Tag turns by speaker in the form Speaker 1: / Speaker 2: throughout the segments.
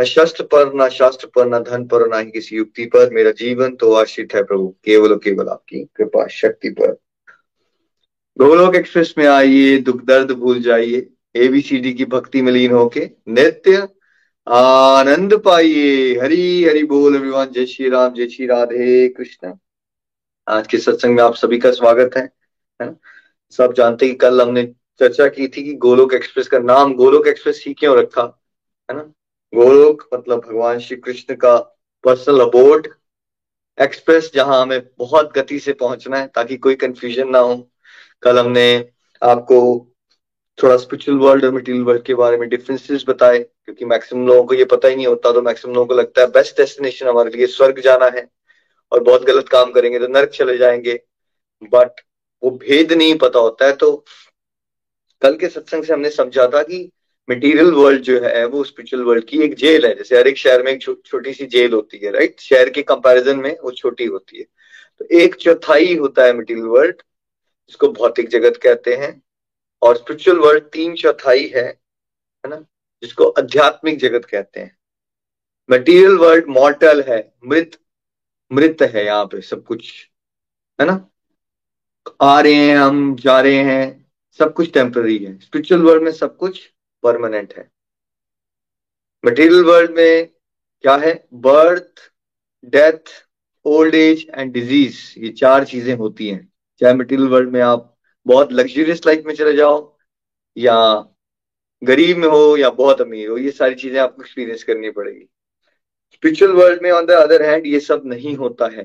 Speaker 1: न शस्त्र पर, न शास्त्र पर, न धन पर, न ही किसी युक्ति पर मेरा जीवन तो आश्रित है प्रभु। केवल और केवल आपकी कृपा शक्ति पर। गोलोक एक्सप्रेस में आइए, दुख दर्द भूल जाइए एबीसीडी की भक्ति में लीन होके नित्य आनंद पाइए। हरी हरि बोल अभिमान। जय श्री राम, जय श्री राधे कृष्ण। आज के सत्संग में आप सभी का स्वागत है? सब जानते कि कल हमने चर्चा की थी कि गोलोक एक्सप्रेस का नाम गोलोक एक्सप्रेस ही क्यों रखा, है ना? गोलोक मतलब भगवान श्री कृष्ण का पर्सनल अबोर्ड एक्सप्रेस जहाँ हमें बहुत गति से पहुँचना है ताकि कोई कंफ्यूजन ना हो। कल हमने आपको थोड़ा स्पिरिचुअल वर्ल्ड और मटेरियल वर्ल्ड के बारे में डिफरेंसेस बताए, क्योंकि मैक्सिमम लोगों को ये पता ही नहीं होता तो मैक्सिमम लोगों को लगता है बेस्ट डेस्टिनेशन हमारे लिए स्वर्ग जाना है और बहुत गलत काम करेंगे तो नर्क चले जाएँगे। बट वो भेद नहीं पता होता है तो कल के सत्संग से हमने समझा था कि मटेरियल वर्ल्ड जो है, वो स्पिरिचुअल वर्ल्ड की एक जेल है। जैसे हर एक शहर में एक छोटी सी जेल होती है राइट शहर के कंपैरिजन में वो छोटी होती है। तो एक चौथाई होता है मटेरियल वर्ल्ड जिसको भौतिक जगत कहते हैं। और स्पिरिचुअल वर्ल्ड तीन चौथाई है है ना? जिसको आध्यात्मिक जगत कहते हैं। मटेरियल वर्ल्ड मॉर्टल है, मृत मृत है यहाँ पे सब कुछ, है ना? आ रहे हैं हम, जा रहे हैं, सब कुछ टेम्पररी है। स्पिरिचुअल वर्ल्ड में सब कुछ परमानेंट है। मटेरियल वर्ल्ड में क्या है? Birth death old age and disease ये चार चीज़ें होती हैं। चाहे मटेरियल वर्ल्ड में आप बहुत लग्जरियस लाइफ में चले जाओ, या गरीब में हो, या बहुत अमीर हो, ये सारी चीज़ें आपको एक्सपीरियंस करनी पड़ेगी। स्पिरिचुअल वर्ल्ड में ऑन द अदर हैंड ये सब नहीं होता है।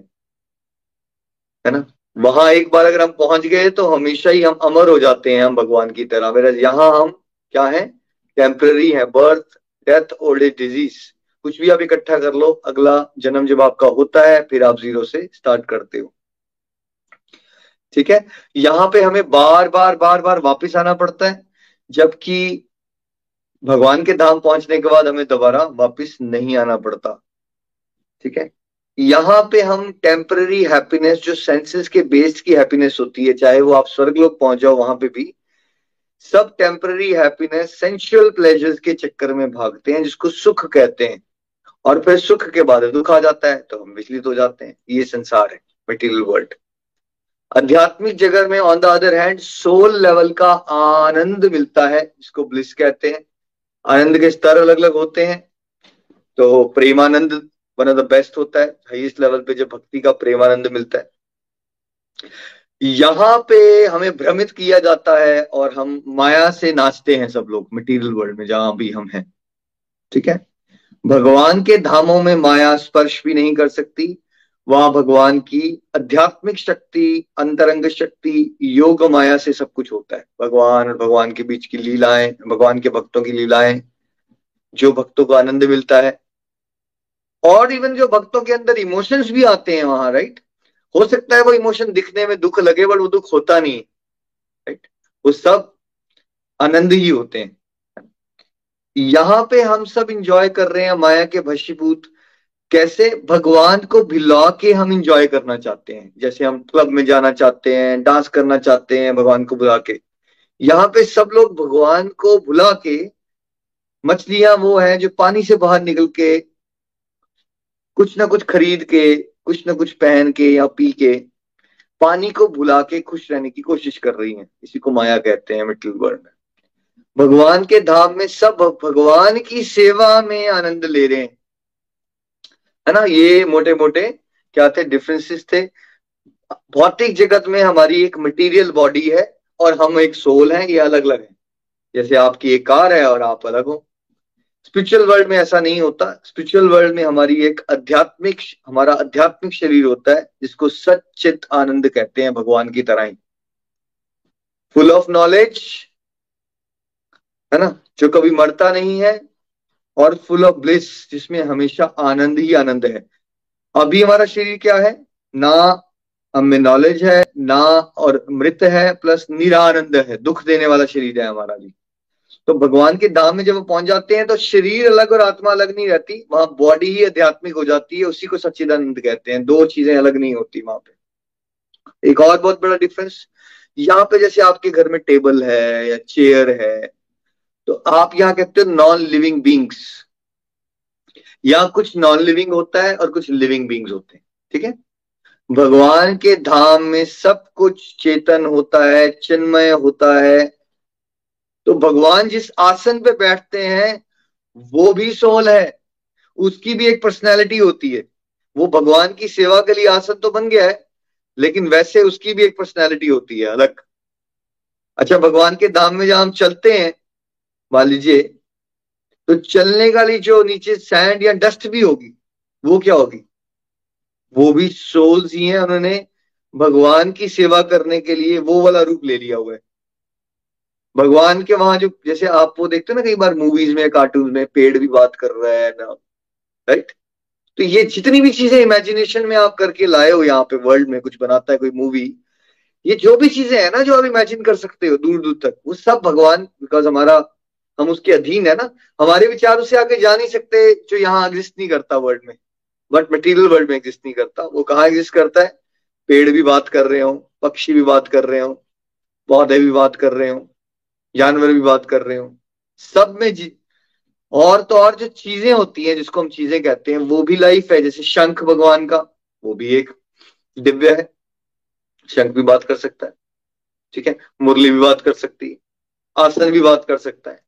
Speaker 1: है ना? वहाँ एक बार अगर हम पहुँच गए तो हमेशा ही हम अमर हो जाते हैं, हम भगवान की तरह। यहाँ हम क्या है? टेम्पररी है birth death old age disease कुछ भी आप इकट्ठा कर लो, अगला जन्म जब आपका होता है, फिर आप ज़ीरो से स्टार्ट करते हो। ठीक है? यहाँ पे हमें बार बार बार बार वापस आना पड़ता है, जबकि भगवान के धाम पहुँचने के बाद हमें दोबारा वापस नहीं आना पड़ता। ठीक है? यहाँ पे हम टेम्पररी हैप्पीनेस जो सेंसेस के बेस्ड की हैप्पीनेस होती है, चाहे वो आप स्वर्ग लोग पहुँच जाओ, वहाँ पे भी सब टेम्पररी हैप्पीनेस सेंशुअल प्लेजर्स के चक्कर में भागते हैं, जिसको सुख कहते हैं। और फिर सुख के बाद दुख आ जाता है तो हम विचलित हो जाते हैं। ये संसार है मटेरियल वर्ल्ड आध्यात्मिक जगत में on the other hand soul level का आनंद मिलता है, जिसको ब्लिस कहते हैं। आनंद के स्तर अलग अलग होते हैं। तो प्रेमानंद वन ऑफ़ द बेस्ट होता है हाईएस्ट लेवल पे जब भक्ति का प्रेमानंद मिलता है। यहाँ पे हमें भ्रमित किया जाता है और हम माया से नाचते हैं सब लोग मटेरियल वर्ल्ड में जहाँ भी हम हैं। ठीक है? भगवान के धामों में माया स्पर्श भी नहीं कर सकती। वहाँ भगवान की आध्यात्मिक शक्ति, अंतरंग शक्ति, योग माया से सब कुछ होता है। भगवान और भगवान के बीच की लीलाएँ, भगवान के भक्तों की लीलाएँ, जो भक्तों को आनंद मिलता है। और इवन जो भक्तों के अंदर इमोशंस भी आते हैं वहाँ राइट हो सकता है वो इमोशन दिखने में दुख लगे, बट वो दुख होता नहीं राइट वो सब आनंद ही होते हैं। यहाँ पे हम सब इंजॉय कर रहे हैं माया के भशीभूत कैसे? भगवान को भिला के हम इंजॉय करना चाहते हैं। जैसे हम क्लब में जाना चाहते हैं डांस करना चाहते हैं भगवान को बुला के। यहाँ पे सब लोग भगवान को बुला के मछलियाँ वो हैं जो पानी से बाहर निकल के कुछ ना कुछ खरीद के कुछ ना कुछ पहन के या पी के पानी को भुला के खुश रहने की कोशिश कर रही हैं। इसी को माया कहते हैं मिटल वर्ल्ड में भगवान के धाम में सब भगवान की सेवा में आनंद ले रहे हैं। है ना? ये मोटे मोटे क्या थे? डिफरेंसेस थे। भौतिक जगत में हमारी एक मटेरियल बॉडी है और हम एक सोल है, ये अलग अलग है। जैसे आपकी एक कार है और आप अलग हो। स्पिरिचुअल वर्ल्ड में ऐसा नहीं होता। स्पिरिचुअल वर्ल्ड में हमारी एक आध्यात्मिक, हमारा आध्यात्मिक शरीर होता है, जिसको सचित आनंद कहते हैं भगवान की तरह ही। फुल ऑफ़ नॉलेज है ना? जो कभी मरता नहीं है, और फुल ऑफ़ ब्लिस जिसमें हमेशा आनंद ही आनंद है। अभी हमारा शरीर क्या है? ना हमें नॉलेज है, ना और मृत है प्लस निरानंद है, दुख देने वाला शरीर है हमारा भी। तो भगवान के धाम में जब वो पहुँच जाते हैं तो शरीर अलग और आत्मा अलग नहीं रहती। वहाँ बॉडी ही आध्यात्मिक हो जाती है, उसी को सच्चिदानंद कहते हैं। दो चीज़ें अलग नहीं होती वहाँ पे। एक और बहुत बड़ा डिफरेंस यहाँ पे जैसे आपके घर में टेबल है या चेयर है तो आप यहाँ कहते हो नॉन लिविंग बींग्स यहाँ कुछ नॉन लिविंग होता है और कुछ लिविंग बींग्स होते हैं, ठीक है? भगवान के धाम में सब कुछ चेतन होता है, चिन्मय होता है तो भगवान जिस आसन पे बैठते हैं, वो भी सोल है। उसकी भी एक पर्सनैलिटी होती है। वो भगवान की सेवा के लिए आसन तो बन गया है, लेकिन वैसे उसकी भी एक पर्सनैलिटी होती है अलग। अच्छा भगवान के धाम में जहाँ हम चलते हैं, मान लीजिए तो चलने लिए जो नीचे सैंड या डस्ट भी होगी, वो क्या होगी? वो भी सोल्स ही हैं उन्होंने। भगवान की सेवा करने के लिए वो वाला रूप ले लिया हुआ है। भगवान के वहाँ जो, जैसे आप वो देखते हो ना कई बार मूवीज़ में कार्टून में, पेड़ भी बात कर रहा है ना राइट तो ये जितनी भी चीज़ें इमेजिनेशन में आप करके लाए हो यहाँ पे वर्ल्ड में, कुछ बनाता है कोई मूवी ये जो भी चीज़ें है ना जो आप इमेजिन कर सकते हो दूर दूर तक, वो सब भगवान बिकॉज़ हमारा, हम उसके अधीन है ना, हमारे विचार उसे आगे जा नहीं सकते जो यहाँ एग्जिस्ट नहीं करता वर्ल्ड में बट मटेरियल वर्ल्ड में एग्जिस्ट नहीं करता। वो कहाँ एग्जिस्ट करता है? पेड़ भी बात कर रहे हो, पक्षी भी बात कर रहे हो, पौधे भी बात कर रहे हो जानवर भी बात कर रहे हो। सब में जी, और तो और जो चीज़ें होती हैं, जिसको हम चीज़ें कहते हैं, वो भी लाइफ है। जैसे शंख भगवान का, वो भी एक दिव्य है। शंख भी बात कर सकता है, ठीक है? मुरली भी बात कर सकती है, आसन भी बात कर सकता है।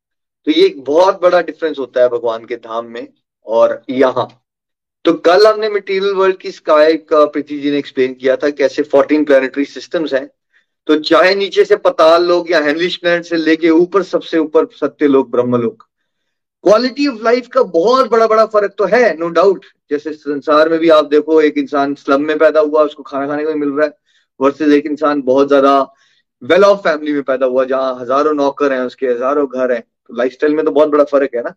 Speaker 1: तो ये एक बहुत बड़ा डिफरेंस होता है भगवान के धाम में और यहाँ। तो कल हमने मटेरियल वर्ल्ड की स्काई का प्रीति जी ने एक्सप्लेन किया था, कैसे फोर्टीन प्लानिटरी सिस्टम्स हैं। तो चाहे नीचे से पताल लोग या हेनलिश से लेके ऊपर सबसे ऊपर सत्य लोग, ब्रह्म लोग। क्वालिटी ऑफ़ लाइफ का बहुत बड़ा बड़ा फ़र्क तो है नो no डाउट जैसे संसार में भी आप देखो, एक इंसान स्लम में पैदा हुआ, उसको खाना खाने को मिल रहा है वर्सेज एक इंसान बहुत ज़्यादा वेल ऑफ़ फैमिली में पैदा हुआ, जहाँ हज़ारों नौकर हैं, उसके हज़ारों घर हैं। तो लाइफ में तो बहुत बड़ा फ़र्क है ना।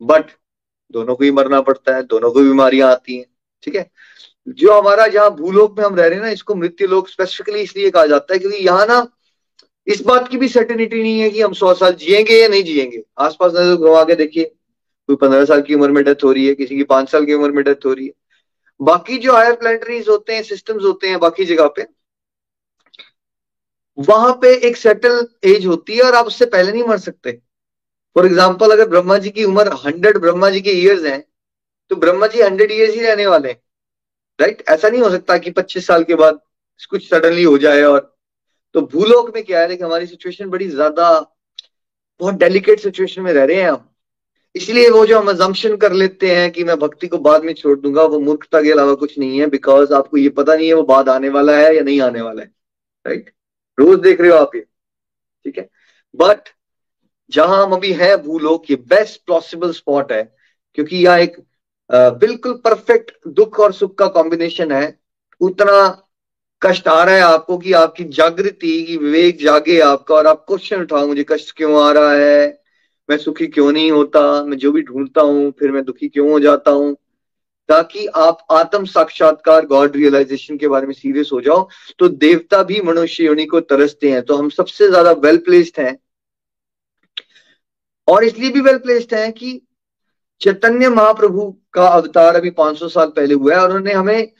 Speaker 1: बट दोनों को ही मरना पड़ता है, दोनों को बीमारियाँ आती हैं, ठीक है? जो हमारा जहाँ भूलोक में हम रह रहे हैं ना, इसको मृत्यु लोक स्पेसिफिकली इसलिए कहा जाता है क्योंकि यहाँ ना, इस बात की भी सर्टेनिटी नहीं है कि हम सौ साल जिएँगे या नहीं जिएँगे। आसपास नज़र घुमा के देखिए, कोई पंद्रह साल की उम्र में डेथ हो रही है, किसी की पाँच साल की उम्र में डेथ हो रही है। बाकी जो हायर प्लानिटरीज होते हैं सिस्टम्स होते हैं, बाकी जगह पे, वहाँ पे एक सेटल एज होती है और आप उससे पहले नहीं मर सकते। फॉर एग्ज़ाम्पल अगर ब्रह्मा जी की उम्र हंड्रेड ब्रह्मा जी के ईयर्स हैं तो ब्रह्मा जी हंड्रेड ईयर्स ही रहने वाले हैं। राइट ऐसा नहीं हो सकता कि 25 साल के बाद कुछ सडनली हो जाए और तो भूलोक में क्या है कि हमारी सिचुएशन बड़ी ज़्यादा, बहुत डेलिकेट सिचुएशन में रह रहे हैं हम। इसलिए वो जो हम अजम्पन कर लेते हैं कि मैं भक्ति को बाद में छोड़ दूँगा, वो मूर्खता के अलावा कुछ नहीं है बिकॉज़ आपको ये पता नहीं है वो बाद आने वाला है या नहीं आने वाला है। राइट रोज देख रहे हो आप ये। ठीक है? बट जहाँ हम अभी हैं भूलोक, ये बेस्ट पॉसिबल स्पॉट है, क्योंकि यहाँ एक बिल्कुल परफेक्ट दुख और सुख का कॉम्बिनेशन है। उतना कष्ट आ रहा है आपको कि आपकी जागृति, की विवेक जागे आपका और आप क्वेश्चन उठाओ, मुझे कष्ट क्यों आ रहा है? मैं सुखी क्यों नहीं होता? मैं जो भी ढूंढता हूँ, फिर मैं दुखी क्यों हो जाता हूँ? ताकि आप आत्म साक्षात्कार गॉड रियलाइजेशन के बारे में सीरियस हो जाओ। तो देवता भी मनुष्य योनि को तरसते हैं। तो हम सबसे ज़्यादा वेल प्लेस्ड हैं। और इसलिए भी वेल प्लेस्ड हैं कि चैतन्य महाप्रभु का अवतार अभी 500 साल पहले हुआ है और उन्होंने हमें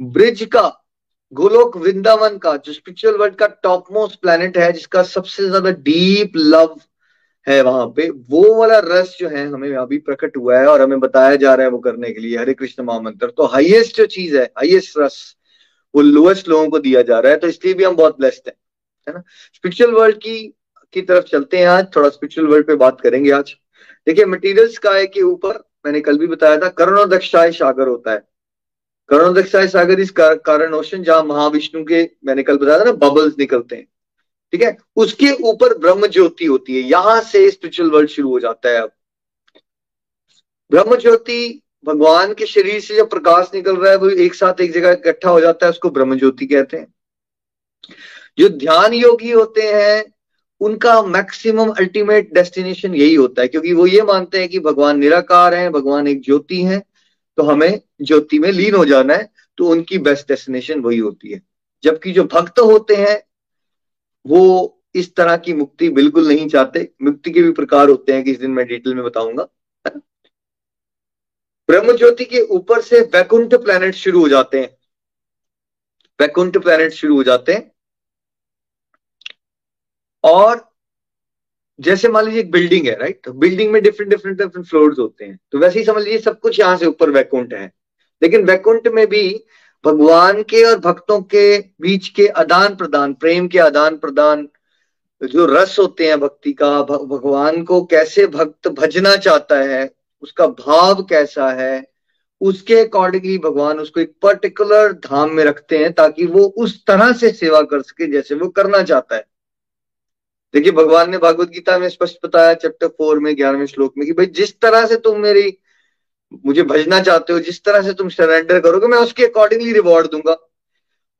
Speaker 1: ब्रिज का, गोलोक वृंदावन का, जो स्पिरिचुअल वर्ल्ड का टॉप मोस्ट प्लेनेट है, जिसका सबसे ज़्यादा डीप लव है वहाँ पे, वो वाला रस जो है हमें अभी प्रकट हुआ है और हमें बताया जा रहा है वो करने के लिए, हरे कृष्ण महामंत्र। तो हाईएस्ट जो चीज़ है हाईएस्ट रस, वो लोएस्ट लोगों को दिया जा रहा है तो इसलिए भी हम बहुत ब्लेस्ड है है ना? स्पिरिचुअल वर्ल्ड की की तरफ़ चलते हैं आज, थोड़ा स्पिरिचुअल वर्ल्ड पे बात करेंगे आज। देखिए मटेरियल स्काई के ऊपर, मैंने कल भी बताया था करुणोदक्षाय सागर होता है। करुणोदक्षाय सागर इस कारण ओशन जहाँ महाविष्णु के, मैंने कल बताया था ना बबल्स निकलते हैं। ठीक है? उसके ऊपर ब्रह्म ज्योति होती है। यहाँ से स्पिरिचुअल वर्ल्ड शुरू हो जाता है अब। ब्रह्म ज्योति भगवान के शरीर से जब प्रकाश निकल रहा है, वो एक साथ एक जगह इकट्ठा हो जाता है, उसको ब्रह्म ज्योति कहते हैं। जो ध्यान योगी होते हैं उनका मैक्सिमम अल्टीमेट डेस्टिनेशन यही होता है, क्योंकि वो ये मानते हैं कि भगवान निराकार है, भगवान एक ज्योति है तो हमें ज्योति में लीन हो जाना है तो उनकी बेस्ट डेस्टिनेशन वही होती है। जबकि जो भक्त होते हैं, वो इस तरह की मुक्ति बिल्कुल नहीं चाहते। मुक्ति के भी प्रकार होते हैं, कि इस दिन मैं डिटेल में बताऊँगा। ब्रह्म ज्योति के ऊपर से वैकुंठ प्लैनेट शुरू हो जाते हैं। वैकुंठ प्लैनेट शुरू हो जाते हैं। और जैसे मान लीजिए एक बिल्डिंग है राइट तो बिल्डिंग में डिफरेंट डिफरेंट डिफरेंट फ्लोर्स होते हैं। तो वैसे ही समझ लीजिए सब कुछ यहाँ से ऊपर वैकुंठ है। लेकिन वैकुंठ में भी भगवान के और भक्तों के बीच के आदान प्रदान, प्रेम के आदान प्रदान जो रस होते हैं भक्ति का भगवान को कैसे भक्त भजना चाहता है, उसका भाव कैसा है, उसके अकॉर्डिंगली भगवान उसको एक पर्टिकुलर धाम में रखते हैं ताकि वो उस तरह से सेवा कर सके जैसे वो करना चाहता है। देखिए, भगवान ने भागवत गीता में स्पष्ट बताया चैप्टर फोर में, ग्यारहवें श्लोक में कि भाई, जिस तरह से तुम मेरी, मुझे भजना चाहते हो, जिस तरह से तुम सरेंडर करोगे, मैं उसके अकॉर्डिंगली रिवॉर्ड दूँगा।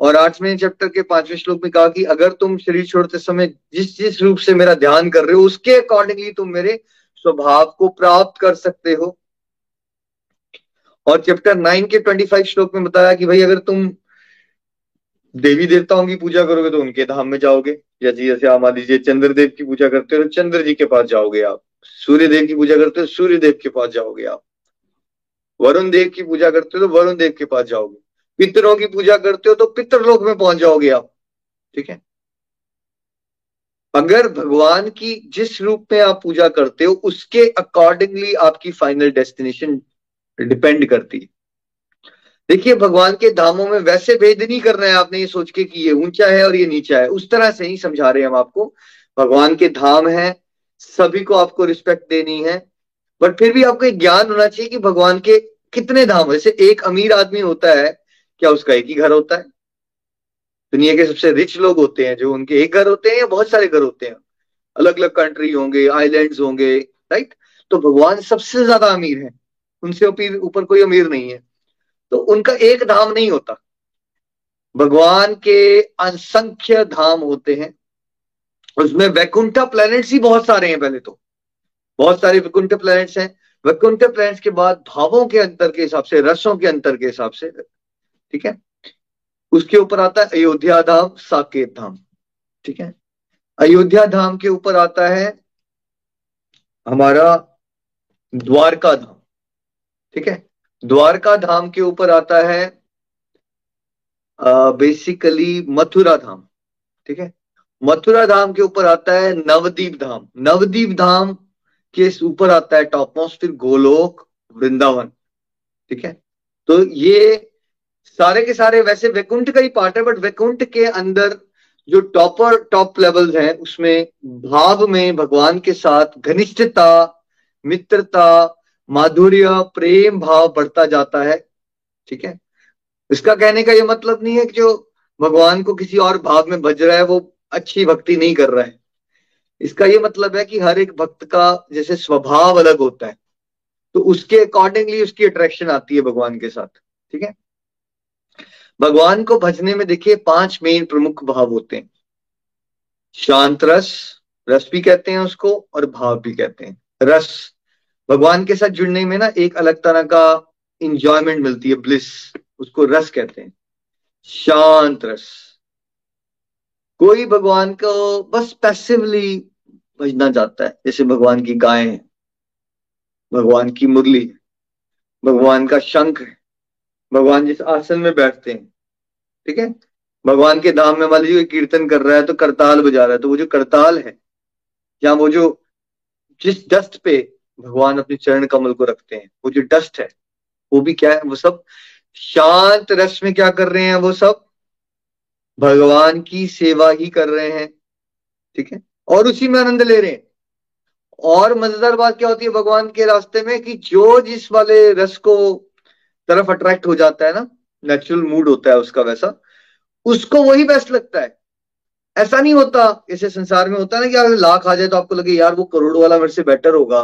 Speaker 1: और आठवें चैप्टर के पाँचवें श्लोक में कहा कि अगर तुम शरीर छोड़ते समय जिस जिस रूप से मेरा ध्यान कर रहे हो, उसके अकॉर्डिंगली तुम मेरे स्वभाव को प्राप्त कर सकते हो। और चैप्टर नाइन के ट्वेंटी फाइव श्लोक में बताया कि भाई, अगर तुम देवी देवताओं की पूजा करोगे तो उनके धाम में जाओगे। जैसे जैसे आप मान लीजिए चंद्रदेव की पूजा करते हो तो चंद्र जी के पास जाओगे आप। सूर्य देव की पूजा करते हो सूर्य देव के पास जाओगे आप। वरुण देव की पूजा करते हो तो वरुण देव के पास जाओगे। पितरों की पूजा करते हो तो पितरलोक में पहुँच जाओगे आप। ठीक है? अगर भगवान की जिस रूप में आप पूजा करते हो, उसके अकॉर्डिंगली आपकी फाइनल डेस्टिनेशन डिपेंड करती है। देखिए, भगवान के धामों में वैसे भेद नहीं करना है आपने ये सोच के कि ये ऊँचा है और ये नीचा है। उस तरह से ही समझा रहे हैं हम आपको। भगवान के धाम है, सभी को आपको रिस्पेक्ट देनी है। बट फिर भी आपको एक ज्ञान होना चाहिए कि भगवान के कितने धाम जैसे एक अमीर आदमी होता है, क्या उसका एक ही घर होता है? दुनिया के सबसे रिच लोग होते हैं जो उनके एक घर होते हैं या बहुत सारे घर होते हैं। अलग अलग कंट्री होंगे आइलैंड्स होंगे राइट तो भगवान सबसे ज़्यादा अमीर है। उनसे ऊपर कोई अमीर नहीं है। तो उनका एक धाम नहीं होता। भगवान के असंख्य धाम होते हैं। उसमें वैकुंठा प्लैनेट्स ही बहुत सारे हैं पहले तो। बहुत सारे वैकुंठ प्लैनेट्स हैं। वैकुंठ प्लैनेट्स के बाद भावों के अंतर के हिसाब से, रसों के अंतर के हिसाब से, ठीक है? उसके ऊपर आता है अयोध्या धाम, साकेत धाम, ठीक है? अयोध्या धाम के ऊपर आता है हमारा द्वारका धाम, ठीक है? द्वारका धाम के ऊपर आता है बेसिकली मथुरा धाम ठीक है? मथुरा धाम के ऊपर आता है नवदीप धाम नवदीप धाम के ऊपर आता है टॉप मोस्ट फिर गोलोक, वृंदावन, ठीक है? तो ये सारे के सारे वैसे वैकुंठ का ही पार्ट है बट वैकुंठ के अंदर जो टॉपर टॉप लेवल्स हैं, उसमें भाव में भगवान के साथ घनिष्ठता, मित्रता माधुर्य, प्रेम, भाव बढ़ता जाता है, ठीक है? इसका कहने का ये मतलब नहीं है कि जो भगवान को किसी और भाव में भज रहा है, वो अच्छी भक्ति नहीं कर रहा है। इसका ये मतलब है कि हर एक भक्त का जैसे स्वभाव अलग होता है तो उसके अकॉर्डिंगली उसकी अट्रैक्शन आती है भगवान के साथ, ठीक है? भगवान को भजने में देखिए पाँच मेन प्रमुख भाव होते हैं। शांत रस रस भी कहते हैं उसको और भाव भी कहते हैं। रस भगवान के साथ जुड़ने में ना एक अलग तरह का इंजॉयमेंट मिलती है ब्लिस उसको रस कहते हैं। शांत रस। कोई भगवान को बस पैसिवली भजना चाहता है, जैसे भगवान की गाय है, भगवान की मुरली भगवान का शंख है, भगवान जिस आसन में बैठते हैं, ठीक है? भगवान के धाम में मान लीजिए कीर्तन कर रहा है तो करताल बजा रहा है तो वो जो करताल है, या वो जो जिस डस्ट पे भगवान अपने चरण कमल को रखते हैं। वो जो डस्ट है, वो भी क्या है? वो सब शांत रस में क्या कर रहे हैं वो सब? भगवान की सेवा ही कर रहे हैं। ठीक है? और उसी में आनंद ले रहे हैं। और मज़ेदार बात क्या होती है भगवान के रास्ते में कि जो जिस वाले रस को तरफ़ अट्रैक्ट हो जाता है ना नेचुरल मूड होता है उसका वैसा, उसको वही बेस्ट लगता है। ऐसा नहीं होता इसे संसार में होता है ना कि अगर लाख आ जाए तो आपको लगे यार वो करोड़ वाला मेरे से बेटर होगा।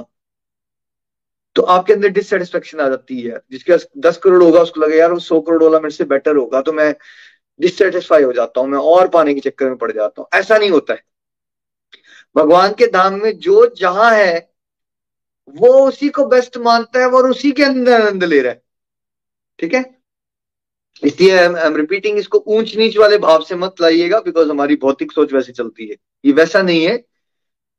Speaker 1: तो आपके अंदर डिससेटिस्फेक्शन आ जाती है। जिसके दस करोड़ होगा, उसको लगे, यार, वो सौ करोड़ वाला मेरे से बेटर होगा। तो मैं डिससेटिस्फाई हो जाता हूँ, मैं और पाने के चक्कर में पड़ जाता हूँ। ऐसा नहीं होता है। भगवान के धाम में जो जहाँ है, वो उसी को बेस्ट मानता है और उसी के अंदर आनंद ले रहा है। ठीक है? इसलिए आई एम रिपीटिंग इसको ऊंच नीच वाले भाव से मत लाइएगा बिकॉज़ हमारी भौतिक सोच वैसे चलती है। ये वैसा नहीं है।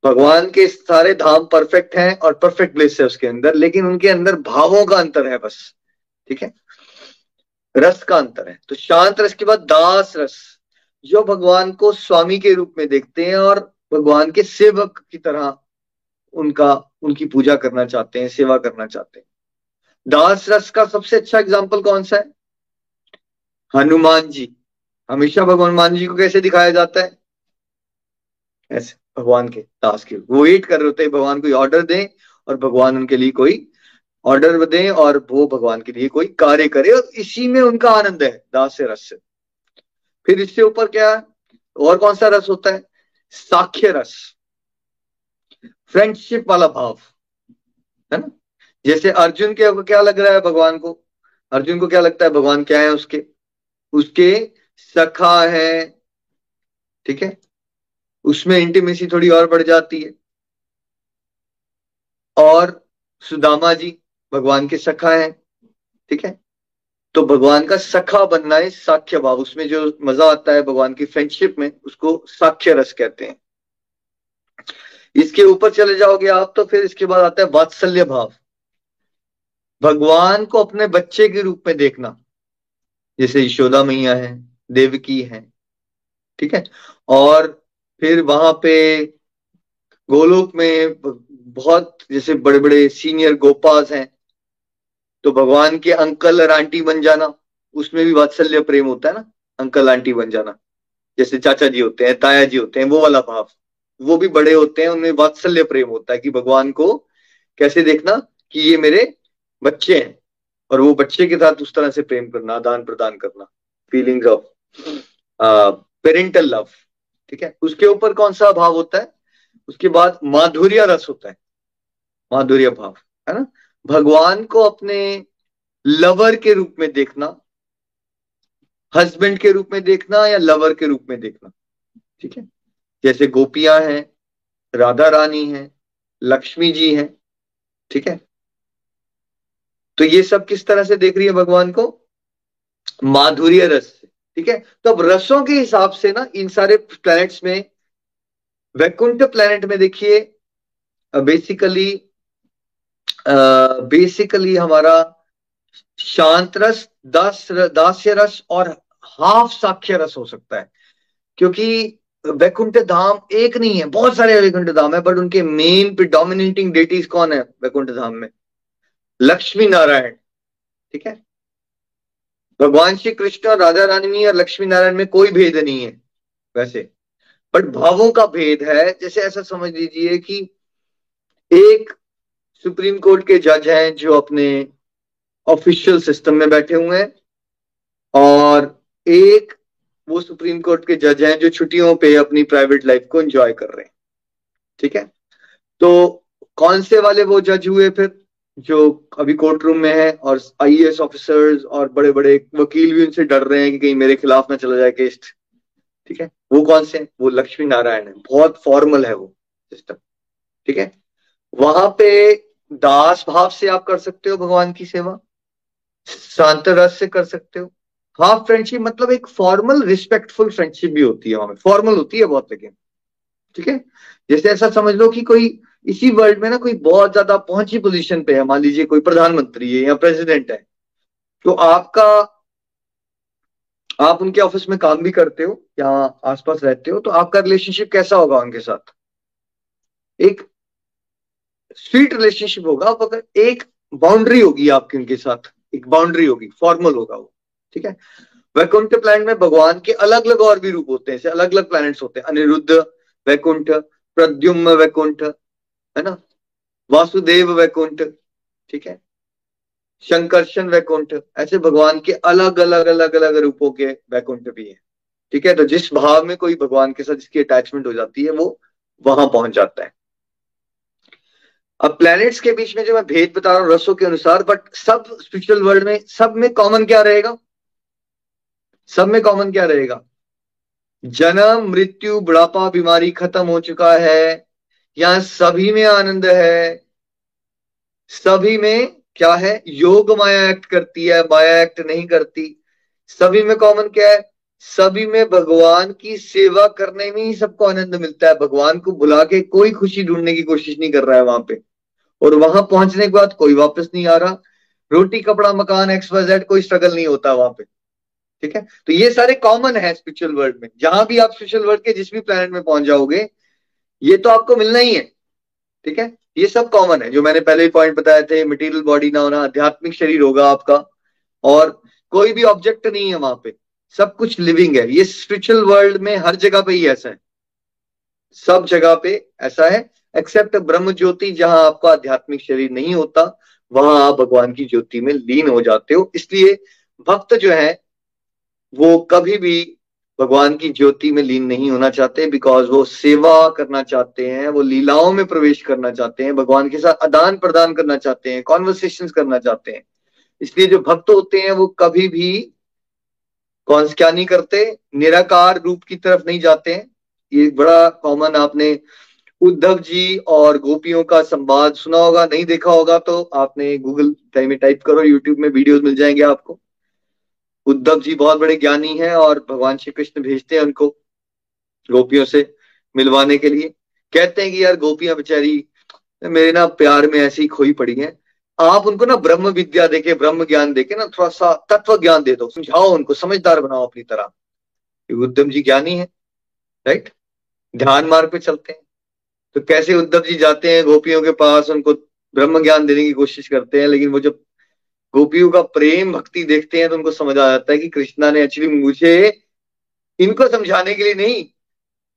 Speaker 1: भगवान के सारे धाम परफेक्ट हैं और परफेक्ट प्लेस है उसके अंदर, लेकिन उनके अंदर भावों का अंतर है बस, ठीक है? रस का अंतर है। तो शांत रस के बाद दास रस। जो भगवान को स्वामी के रूप में देखते हैं और भगवान के सेवक की तरह उनका, उनकी पूजा करना चाहते हैं, सेवा करना चाहते हैं। दास रस का सबसे अच्छा एग्ज़ाम्पल कौन सा है? हनुमान जी। हमेशा भगवान मान जी को कैसे दिखाया जाता है? ऐसे। भगवान के दास के। वो वेट कर रहे होते हैं, भगवान कोई ऑर्डर दें और भगवान उनके लिए कोई ऑर्डर दें और वो भगवान के लिए कोई कार्य करे और इसी में उनका आनंद है, दास से रस फिर इससे ऊपर क्या और कौन सा रस होता है? साख्य रस। फ्रेंडशिप वाला भाव। है ना? जैसे अर्जुन के क्या लग रहा है भगवान को? अर्जुन को क्या लगता है? भगवान क्या है उसके? उसके सखा है। ठीक है? उसमें इंटीमेसी थोड़ी और बढ़ जाती है। और सुदामा जी भगवान के सखा है, ठीक है? तो भगवान का सखा बनना है साख्य भाव। उसमें जो मज़ा आता है भगवान की फ्रेंडशिप में, उसको साख्य रस कहते हैं। इसके ऊपर चले जाओगे आप तो फिर इसके बाद आता है वात्सल्य भाव। भगवान को अपने बच्चे के रूप में देखना। जैसे यशोदा मैया है, देवकी है, ठीक है? और फिर वहाँ पे गोलोक में बहुत जैसे बड़े बड़े सीनियर गोपास हैं तो भगवान के अंकल और आंटी बन जाना, उसमें भी वात्सल्य प्रेम होता है ना, अंकल आंटी बन जाना। जैसे चाचा जी होते हैं, ताया जी होते हैं, वो वाला भाव, वो भी बड़े होते हैं, उनमें वात्सल्य प्रेम होता है कि भगवान को कैसे देखना कि ये मेरे बच्चे हैं, और वो बच्चे के साथ उस तरह से प्रेम करना आदान प्रदान करना फीलिंग्स ऑफ़ पेरेंटल लव ठीक है? उसके ऊपर कौन सा भाव होता है? उसके बाद माधुर्य रस होता है। माधुर्य भाव, है ना? भगवान को अपने लवर के रूप में देखना हस्बैंड के रूप में देखना या लवर के रूप में देखना, ठीक है? जैसे गोपियाँ हैं, राधा रानी है, लक्ष्मी जी हैं, ठीक है? तो ये सब किस तरह से देख रही है भगवान को? माधुर्य रस से। ठीक है? तो अब रसों के हिसाब से ना, इन सारे प्लैनेट्स में, वैकुंठ प्लैनेट में देखिए बेसिकली बेसिकली हमारा शांत रस, दास दास्य रस और हाफ़ साख्य रस हो सकता है। क्योंकि वैकुंठ धाम एक नहीं है, बहुत सारे वैकुंठ धाम है बट उनके मेन प्रिडोमिनेटिंग डेटीज कौन है वैकुंठ धाम में? लक्ष्मी नारायण ठीक है? भगवान श्री कृष्ण और राधा रानी और लक्ष्मी नारायण में कोई भेद नहीं है, वैसे। बट भावों का भेद है, जैसे ऐसा समझ लीजिए कि एक सुप्रीम कोर्ट के जज हैं जो अपने ऑफिशियल सिस्टम में बैठे हुए हैं, और एक वो सुप्रीम कोर्ट के जज हैं जो छुट्टियों पे अपनी प्राइवेट लाइफ को एंजॉय कर रहे हैं। ठीक है? तो कौन से वाले वो जज हुए फिर? जो अभी कोर्ट रूम में है और आईएएस ऑफिसर्स और बड़े बड़े वकील भी उनसे डर रहे हैं कि कहीं मेरे खिलाफ ना चला जाए केस ठीक है? वो कौन से वो लक्ष्मी नारायण है। बहुत फॉर्मल है वो सिस्टम ठीक है? वहाँ पे दास भाव से आप कर सकते हो भगवान की सेवा। शांत रस से कर सकते हो। हाफ़ फ्रेंडशिप मतलब एक फॉर्मल रिस्पेक्टफुल फ्रेंडशिप भी होती है वहाँ फॉर्मल होती है बहुत लेकिन। ठीक है? जैसे ऐसा समझ लो कि कोई इसी वर्ल्ड में ना कोई बहुत ज़्यादा पहुँची पोजीशन पे है, मान लीजिए कोई प्रधानमंत्री है या प्रेसिडेंट है तो आपका, आप उनके ऑफ़िस में काम भी करते हो या आसपास रहते हो तो आपका रिलेशनशिप कैसा होगा उनके साथ? एक स्वीट रिलेशनशिप होगा आप अगर एक बाउंड्री होगी आपकी उनके साथ, एक बाउंड्री होगी फॉर्मल होगा वो, ठीक है? वैकुंठ प्लैनेट में भगवान के अलग अलग और भी रूप होते हैं अलग अलग प्लैनेट्स होते हैं, अनिरुद्ध वैकुंठ, प्रद्युम्न वैकुंठ है ना? वासुदेव वैकुंठ, ठीक है? शंकरशन वैकुंठ, ऐसे भगवान के अलग अलग अलग अलग रूपों के वैकुंठ भी हैं, ठीक है? तो जिस भाव में कोई भगवान के साथ जिसकी अटैचमेंट हो जाती है, वो वहाँ पहुँच जाता है। अब प्लैनेट्स के बीच में जो मैं भेद बता रहा हूँ, रसों के अनुसार बट सब स्पिरिचुअल वर्ल्ड में, सब में कॉमन क्या रहेगा? सब में कॉमन क्या रहेगा? जन्म, मृत्यु, बुढ़ापा, बीमारी खत्म हो चुका है यहाँ सभी में आनंद है। सभी में क्या है? योग माया एक्ट करती है, माया एक्ट नहीं करती। सभी में कॉमन क्या है? सभी में भगवान की सेवा करने में ही सबको आनंद मिलता है। भगवान को बुला के कोई खुशी ढूँढने की कोशिश नहीं कर रहा है वहाँ पे। और वहाँ पहुँचने के बाद कोई वापस नहीं आ रहा। रोटी, कपड़ा, मकान एक्स वाई जेड कोई स्ट्रगल नहीं होता वहाँ पे। ठीक है? तो ये सारे कॉमन है स्पिरिचुअल वर्ल्ड में। जहाँ भी आप स्पिरिचुअल वर्ल्ड के जिस भी प्लेनेट में पहुँच जाओगे ये तो आपको मिलना ही है, ठीक है? ये सब कॉमन है, जो मैंने पहले ही पॉइंट बताए थे मटेरियल बॉडी ना होना, आध्यात्मिक शरीर होगा आपका, और कोई भी ऑब्जेक्ट नहीं है वहाँ पे, सब कुछ लिविंग है। ये स्पिरिचुअल वर्ल्ड में हर जगह पे ही ऐसा है। सब जगह पे ऐसा है एक्सेप्ट ब्रह्म ज्योति, जहाँ आपका आध्यात्मिक शरीर नहीं होता, वहाँ आप भगवान की ज्योति में लीन हो जाते हो। इसलिए भक्त जो है, वो कभी भी भगवान की ज्योति में लीन नहीं होना चाहते बिकॉज़ वो सेवा करना चाहते हैं, वो लीलाओं में प्रवेश करना चाहते हैं, भगवान के साथ आदान प्रदान करना चाहते हैं कॉन्वर्सेशन करना चाहते हैं। इसलिए जो भक्त होते हैं, वो कभी भी कौन क्या नहीं करते, निराकार रूप की तरफ़ नहीं जाते हैं। ये बड़ा कॉमन आपने उद्धव जी और गोपियों का संवाद सुना होगा, नहीं देखा होगा तो आपने गूगल में टाइप करो यूट्यूब में वीडियोस मिल जाएँगे आपको। उद्धव जी बहुत बड़े ज्ञानी हैं और भगवान श्री कृष्ण भेजते हैं उनको गोपियों से मिलवाने के लिए। कहते हैं कि यार गोपियाँ बेचारी, मेरे ना प्यार में ऐसी खोई पड़ी हैं। आप उनको ना ब्रह्म विद्या देके, ब्रह्म ज्ञान देके ना थोड़ा सा तत्व ज्ञान दे दो। समझाओ उनको, समझदार बनाओ अपनी तरह। उद्धव जी ज्ञानी है राइट ध्यान मार्ग पे चलते हैं। तो कैसे उद्धव जी जाते हैं गोपियों के पास, उनको ब्रह्म ज्ञान देने की कोशिश करते हैं, लेकिन वो जब गोपियों का प्रेम, भक्ति देखते हैं तो उनको समझ आ जाता है कि कृष्णा ने एक्चुअली मुझे इनको समझाने के लिए नहीं,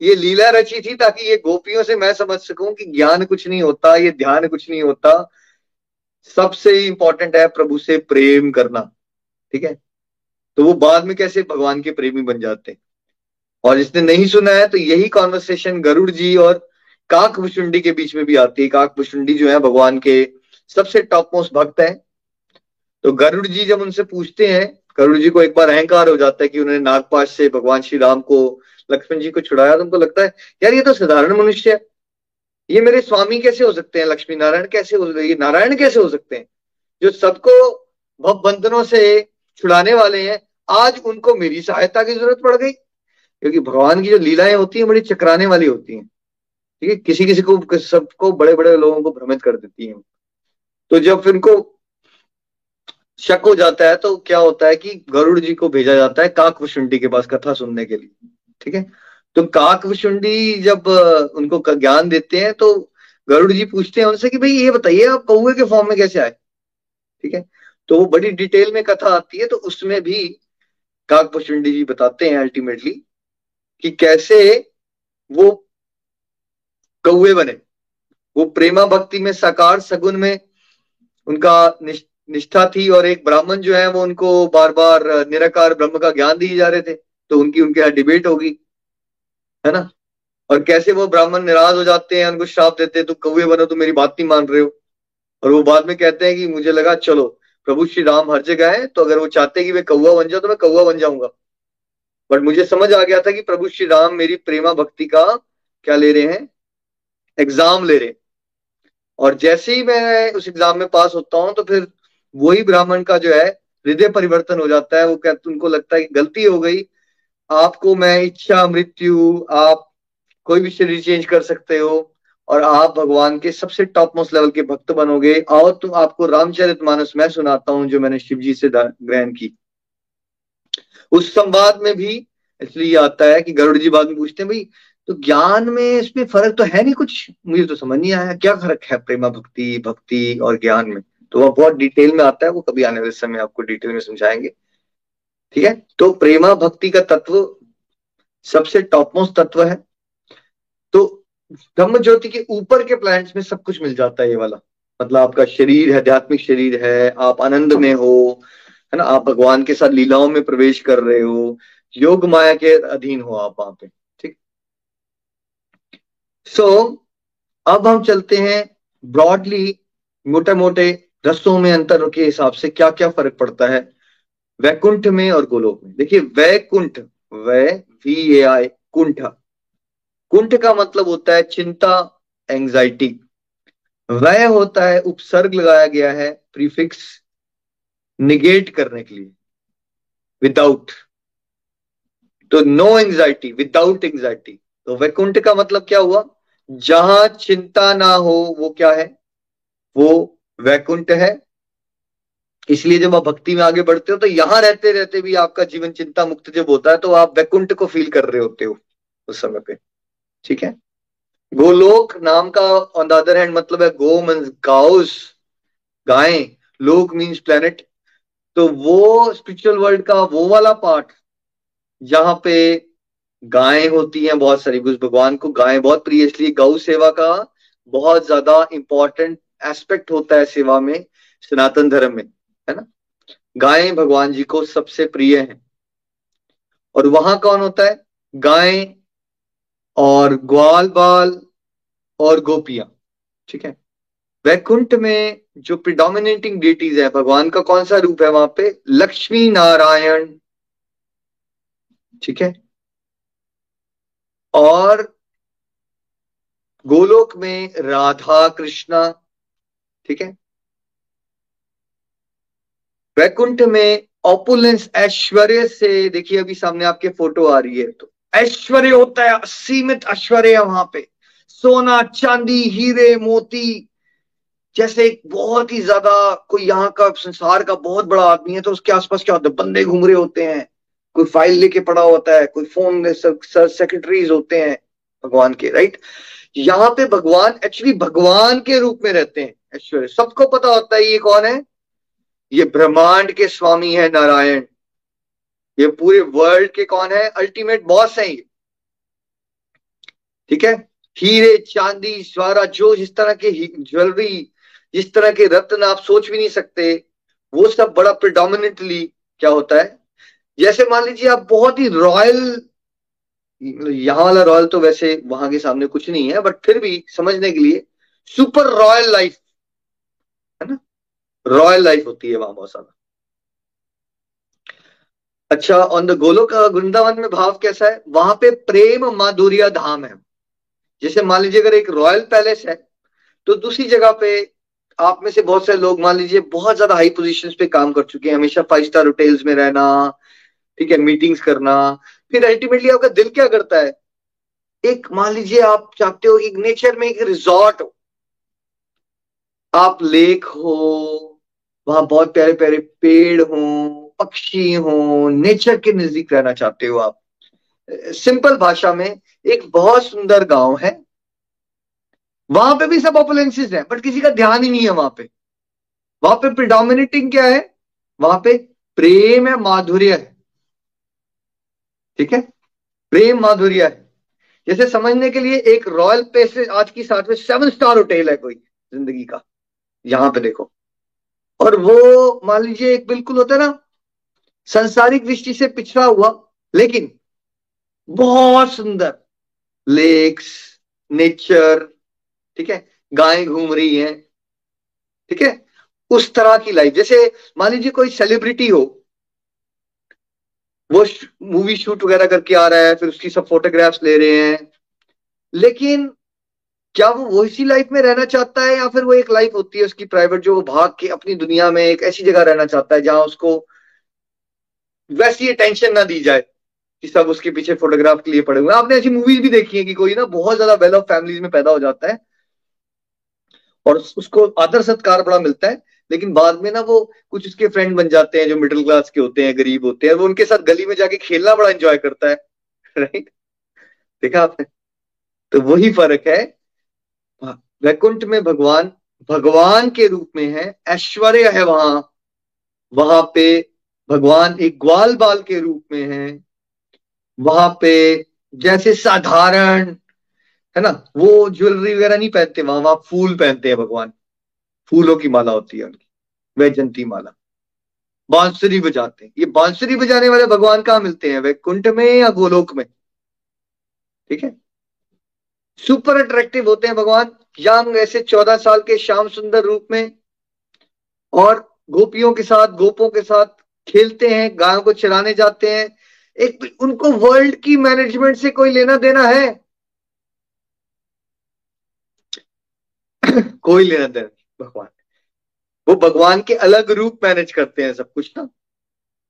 Speaker 1: ये लीला रची थी ताकि ये गोपियों से मैं समझ सकूँ कि ज्ञान कुछ नहीं होता, ये ध्यान कुछ नहीं होता। सबसे इंपॉर्टेंट है प्रभु से प्रेम करना, ठीक है? तो वो बाद में कैसे भगवान के प्रेमी बन जाते हैं? और जिसने नहीं सुना है तो यही कॉन्वर्सेशन गरुड़ जी और काक भुषुंडी के बीच में भी आती है। काक भुषुंडी जो है भगवान के सबसे टॉप मोस्ट भक्त है। तो गरुड़ जी जब उनसे पूछते हैं, गरुड़ जी को एक बार अहंकार हो जाता है कि उन्होंने नागपाश से भगवान श्री राम को, लक्ष्मण जी को छुड़ाया तो उनको लगता है, यार, ये तो साधारण मनुष्य है। ये मेरे स्वामी कैसे हो सकते हैं? लक्ष्मी नारायण कैसे हो ये नारायण कैसे हो सकते हैं? जो सबको भव बंधनों से छुड़ाने वाले हैं, आज उनको मेरी सहायता की ज़रूरत पड़ गई। क्योंकि भगवान की जो लीलाएँ होती हैं, बड़ी चकराने वाली होती हैं। ठीक है? किसी किसी को, सबको बड़े बड़े लोगों को भ्रमित कर देती हैं। तो जब उनको शक हो जाता है तो क्या होता है कि गरुड़ जी को भेजा जाता है काक के पास कथा सुनने के लिए, ठीक है? तो काक जब उनको ज्ञान देते हैं तो गरुड़ जी पूछते हैं उनसे कि भाई ये बताइए आप कौए के फॉर्म में कैसे आए, ठीक है? तो वो बड़ी डिटेल में कथा आती है तो उसमें भी काक जी बताते हैं अल्टीमेटली कि कैसे वो कौए बने, वो प्रेमा भक्ति में साकार सगुन में उनका निष्ठा थी और एक ब्राह्मण जो है वो उनको बार बार निराकार ब्रह्म का ज्ञान दिए जा रहे थे तो उनकी, उनके यहाँ डिबेट होगी, है ना? और कैसे वो ब्राह्मण निराश हो जाते हैं, उनको श्राप देते हैं तो कौए बनो तो मेरी बात नहीं मान रहे हो। और वो बाद में कहते हैं कि मुझे लगा, चलो, प्रभु श्री राम हर जगह है तो अगर वो चाहते कि वे कौआ बन जाओ तो मैं कौआ बन जाऊँगा। बट मुझे समझ आ गया था कि प्रभु श्री राम मेरी प्रेमा भक्ति का क्या ले रहे हैं? एग्ज़ाम ले रहे हैं। और जैसे ही मैं उस एग्ज़ाम में पास होता हूँ तो फिर वही ब्राह्मण का जो है हृदय परिवर्तन हो जाता है, वो कहते उनको लगता है कि गलती हो गई। आपको मैं इच्छा, मृत्यु, आप कोई भी शरीर चेंज कर सकते हो और आप भगवान के सबसे टॉप मोस्ट लेवल के भक्त बनोगे। और तुम आपको रामचरित मानस मैं सुनाता हूँ जो मैंने शिव जी से ग्रहण की। उस संवाद में भी इसलिए आता है कि गरुड़ जी बाद में पूछते हैं, भाई तो ज्ञान में इसमें फ़र्क तो है नहीं कुछ? मुझे तो समझ नहीं आया, क्या फ़र्क है प्रेमा भक्ति भक्ति और ज्ञान में? तो वह बहुत डिटेल में आता है वो कभी आने वाले समय आपको डिटेल में समझाएँगे। ठीक है? तो प्रेमा भक्ति का तत्व सबसे टॉप मोस्ट तत्व है। तो ब्रह्म ज्योति के ऊपर के प्लैनेट्स में सब कुछ मिल जाता है ये वाला। मतलब आपका शरीर है आध्यात्मिक शरीर है आप आनंद में हो है ना? आप भगवान के साथ लीलाओं में प्रवेश कर रहे हो योग माया के अधीन हो आप वहाँ पे ठीक? सो so, अब हम चलते हैं ब्रॉडली मोटे मोटे रसों में, अंतर के हिसाब से क्या क्या फ़र्क पड़ता है? वैकुंठ में और गोलोक में। देखिए, वैकुंठ, वै वी ए आई कुंठ। कुंठ का मतलब होता है चिंता एंजाइटी वह होता है उपसर्ग लगाया गया है प्रीफिक्स निगेट करने के लिए। विदाउट तो नो एंजाइटी विदाउट एंजाइटी तो वैकुंठ का मतलब क्या हुआ? जहाँ चिंता ना हो, वो क्या है? वो वैकुंठ है। इसलिए जब आप भक्ति में आगे बढ़ते हो तो यहाँ रहते रहते भी आपका जीवन चिंता मुक्त जब होता है तो आप वैकुंठ को फील कर रहे होते हो उस समय पे। ठीक है? गोलोक नाम का ऑन द अदर हैंड मतलब है गो मीन्स गाउस गाय। लोक मीन्स प्लेनेट तो वो स्पिरिचुअल वर्ल्ड का वो वाला पार्ट जहाँ पे गायें होती हैं बहुत सारी भगवान को गाय बहुत प्रिय, इसलिए गौ सेवा का बहुत ज़्यादा इंपॉर्टेंट एस्पेक्ट होता है सेवा में, सनातन धर्म में, है ना? गाय भगवान जी को सबसे प्रिय है। और वहाँ कौन होता है? गाय और ग्वाल बाल और गोपियाँ, ठीक है? वैकुंठ में जो प्रिडोमिनेटिंग डेटीज है, भगवान का कौन सा रूप है वहाँ पे? लक्ष्मी नारायण, ठीक है? और गोलोक में राधा कृष्णा ठीक है? वैकुंठ में ऑपुलेंस ऐश्वर्य से, देखिए अभी सामने आपके फ़ोटो आ रही है तो ऐश्वर्य होता है सीमित ऐश्वर्य वहाँ पे। सोना, चांदी, हीरे, मोती, जैसे एक बहुत ही ज़्यादा कोई यहाँ का संसार का बहुत बड़ा आदमी है तो उसके आसपास क्या होता है, बंदे घूम रहे होते हैं। कोई फ़ाइल लेके पड़ा होता है, कोई फ़ोन सर सेक्रेटरीज होते हैं, भगवान के राइट यहाँ पे भगवान एक्चुअली भगवान के रूप में रहते हैं। ऐश्वर्य, सबको पता होता है ये कौन है? ये ब्रह्मांड के स्वामी है नारायण। ये पूरे वर्ल्ड के कौन है? अल्टीमेट बॉस है ये। ठीक है? हीरे, चांदी स्वारा जो जिस तरह के ज्वेलरी, जिस तरह के रत्न आप सोच भी नहीं सकते, वो सब बड़ा प्रिडोमिनेटली क्या होता है? जैसे मान लीजिए आप बहुत ही रॉयल यहाँ वाला रॉयल तो वैसे वहाँ के सामने कुछ नहीं है बट फिर भी समझने के लिए सुपर रॉयल लाइफ है ना? रॉयल लाइफ होती है वहाँ बहुत सारा अच्छा ऑन द गोलोक वृंदावन में भाव कैसा है? वहाँ पे प्रेम माधुर्य धाम है। जैसे मान लीजिए, अगर एक रॉयल पैलेस है तो दूसरी जगह पे आप में से बहुत सारे लोग, मान लीजिए, बहुत ज़्यादा हाई पोजीशंस पे काम कर चुके हैं। हमेशा फाइव स्टार होटेल्स में रहना, ठीक है मीटिंग्स करना। फिर अल्टीमेटली आपका दिल क्या करता है? एक, मान लीजिए, आप चाहते हो एक नेचर में एक रिजॉर्ट हो। आप लेक हो, वहाँ बहुत प्यारे प्यारे पेड़ हो, पक्षी हो, नेचर के नज़दीक रहना चाहते हो आप। सिंपल भाषा में एक बहुत सुंदर गाँव है। वहाँ पे भी सब ऑपुलेंसेस है बट किसी का ध्यान ही नहीं है वहाँ पे। वहाँ पे प्रिडोमिनेटिंग क्या है? वहाँ पे प्रेम है, माधुर्य है। ठीक है? प्रेम, माधुर्य है। जैसे समझने के लिए एक रॉयल पैसेज, आज की साथ में सेवन स्टार होटल है कोई, ज़िंदगी का। यहाँ पे देखो। और वो, मान लीजिए, एक बिल्कुल होता है ना, संसारिक दृष्टि से पिछड़ा हुआ, लेकिन बहुत सुंदर। लेक्स नेचर ठीक है? गायें घूम रही हैं, ठीक है? उस तरह की लाइफ जैसे, मान लीजिए, कोई सेलिब्रिटी हो, वो मूवी शूट वगैरह करके आ रहा है, फिर उसकी सब फोटोग्राफ्स ले रहे हैं। लेकिन क्या वो वैसी लाइफ में रहना चाहता है या फिर वो एक लाइफ होती है उसकी प्राइवेट जो वो भाग के अपनी दुनिया में एक ऐसी जगह रहना चाहता है जहाँ उसको वैसी अटेंशन ना दी जाए कि सब उसके पीछे फोटोग्राफ के लिए पड़े हुए आपने ऐसी मूवीज़ भी देखी है कि कोई ना बहुत ज़्यादा वेल ऑफ़ फैमिलीज़ में पैदा हो जाता है और उसको आदर सत्कार बड़ा मिलता है, लेकिन बाद में ना वो कुछ उसके फ्रेंड बन जाते हैं जो मिडिल क्लास के होते हैं, गरीब होते हैं, वो उनके साथ गली में जाके खेलना बड़ा एंजॉय करता है। राइट देखा आपने? तो वही फ़र्क है वैकुंठ में भगवान भगवान के रूप में है, ऐश्वर्य है वहाँ। वहाँ पे भगवान एक ग्वाल बाल के रूप में है। वहाँ पे जैसे साधारण, है ना, वो ज्वेलरी वगैरह नहीं पहनते, वहाँ वहाँ फूल पहनते हैं भगवान। फूलों की माला होती है उनकी वैजंती माला। बांसुरी बजाते हैं। ये बांसुरी बजाने वाले भगवान कहाँ मिलते हैं? वैकुंठ में या गोलोक में? ठीक है? सुपर अट्रैक्टिव होते हैं भगवान। यंग ऐसे चौदह साल के श्याम सुंदर रूप में और गोपियों के साथ, गोपों के साथ खेलते हैं, गायों को चराने जाते हैं। एक उनको वर्ल्ड की मैनेजमेंट से कोई लेना देना है? कोई लेना देना भगवान। वो भगवान के अलग रूप मैनेज करते हैं सब कुछ ना।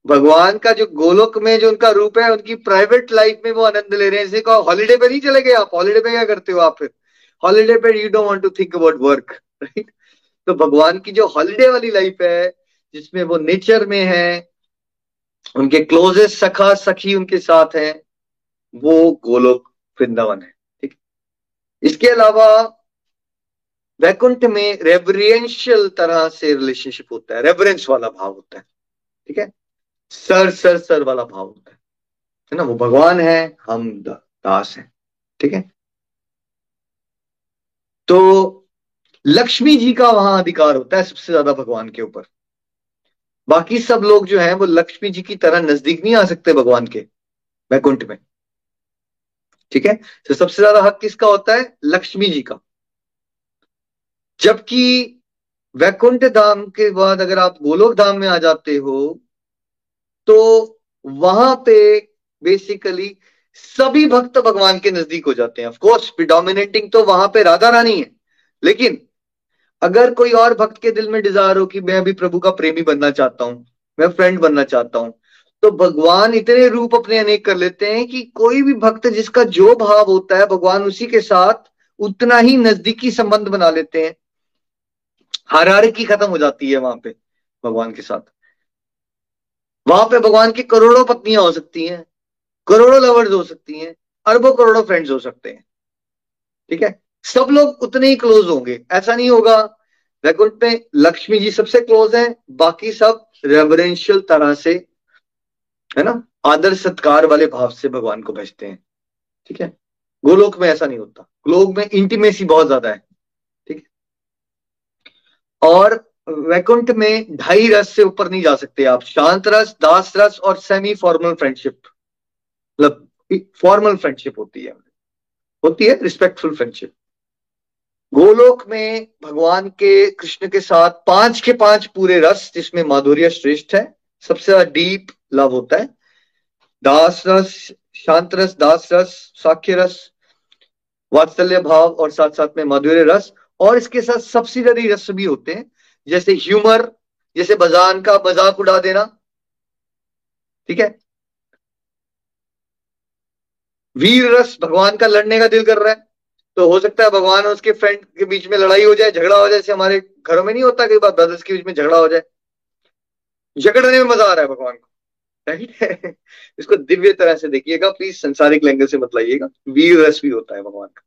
Speaker 1: भगवान का जो गोलोक में जो उनका रूप है, उनकी प्राइवेट लाइफ में वो आनंद ले रहे हैं। जैसे कहो हॉलीडे पे नहीं चले गए आप? हॉलीडे पे क्या करते हो आप फिर? हॉलीडे पे you don't want to think about work right तो भगवान की जो हॉलीडे वाली लाइफ है, जिसमें वो नेचर में है, उनके क्लोजेस्ट सखा, सखी उनके साथ है, वो गोलोक वृंदावन है, ठीक? इसके अलावा वैकुंठ में रेवरेंशियल तरह से रिलेशनशिप होता है रेवरेंस वाला भाव होता है, ठीक है? सर सर सर वाला भाव होता है। है ना? वो भगवान है, हम दास हैं, ठीक है? तो लक्ष्मी जी का वहाँ अधिकार होता है सबसे ज़्यादा भगवान के ऊपर। बाकी सब लोग जो हैं, वो लक्ष्मी जी की तरह नज़दीक नहीं आ सकते भगवान के वैकुंठ में। ठीक है? तो सबसे ज़्यादा हक किसका होता है? लक्ष्मी जी का। जबकि वैकुंठ धाम के बाद अगर आप गोलोक धाम में आ जाते हो तो वहाँ पे बेसिकली सभी भक्त भगवान के नज़दीक हो जाते हैं। ऑफकोर्स प्रिडोमिनेटिंग तो वहाँ पे राधा रानी है। लेकिन अगर कोई और भक्त के दिल में डिज़ायर हो कि मैं भी प्रभु का प्रेमी बनना चाहता हूँ, मैं फ्रेंड बनना चाहता हूँ तो भगवान इतने रूप अपने अनेक कर लेते हैं कि कोई भी भक्त जिसका जो भाव होता है, भगवान उसी के साथ उतना ही नजदीकी संबंध बना लेते हैं। हरार की खत्म हो जाती है वहाँ पे, भगवान के साथ। वहाँ पे भगवान की करोड़ों पत्नियाँ हो सकती हैं। करोड़ों लवर्स हो सकती हैं, अरबों करोड़ों फ्रेंड्स हो सकते हैं। ठीक है? सब लोग उतने ही क्लोज होंगे। ऐसा नहीं होगा। वैकुंठ में लक्ष्मी जी सबसे क्लोज हैं, बाकी सब रेवरेंशियल तरह से, है ना? आदर सत्कार वाले भाव से भगवान को भेजते हैं। ठीक है? गोलोक में ऐसा नहीं होता। गोलोक में इंटीमेसी बहुत ज़्यादा है। ठीक है? और वैकुंठ में ढाई रस से ऊपर नहीं जा सकते आप। शांत रस, दास रस और सेमी फॉर्मल फ्रेंडशिप मतलब फॉर्मल फ्रेंडशिप होती है। होती है रिस्पेक्टफुल फ्रेंडशिप गोलोक में भगवान के, कृष्ण के साथ पाँच के पाँच पूरे रस जिसमें माधुर्य श्रेष्ठ है, सबसे ज़्यादा डीप लव होता है। दास रस, शांत रस, दास रस, साख्य रस, वात्सल्य भाव और साथ साथ में माधुर्य रस। और इसके साथ सब्सिडरी रस भी होते हैं, जैसे ह्यूमर जैसे बजान का मज़ाक उड़ा देना। ठीक है? वीर रस भगवान का लड़ने का दिल कर रहा है। तो हो सकता है भगवान और उसके फ्रेंड के बीच में लड़ाई हो जाए, झगड़ा हो जाए, जैसे हमारे घरों में नहीं होता कई बार ब्रदर्स के बीच में झगड़ा हो जाए। झगड़ने में मज़ा आ रहा है भगवान को, राइट? इसको दिव्य तरह से देखिएगा प्लीज़ संसारिक लैंग्वेज से मत लाइएगा वीर रस भी होता है भगवान का।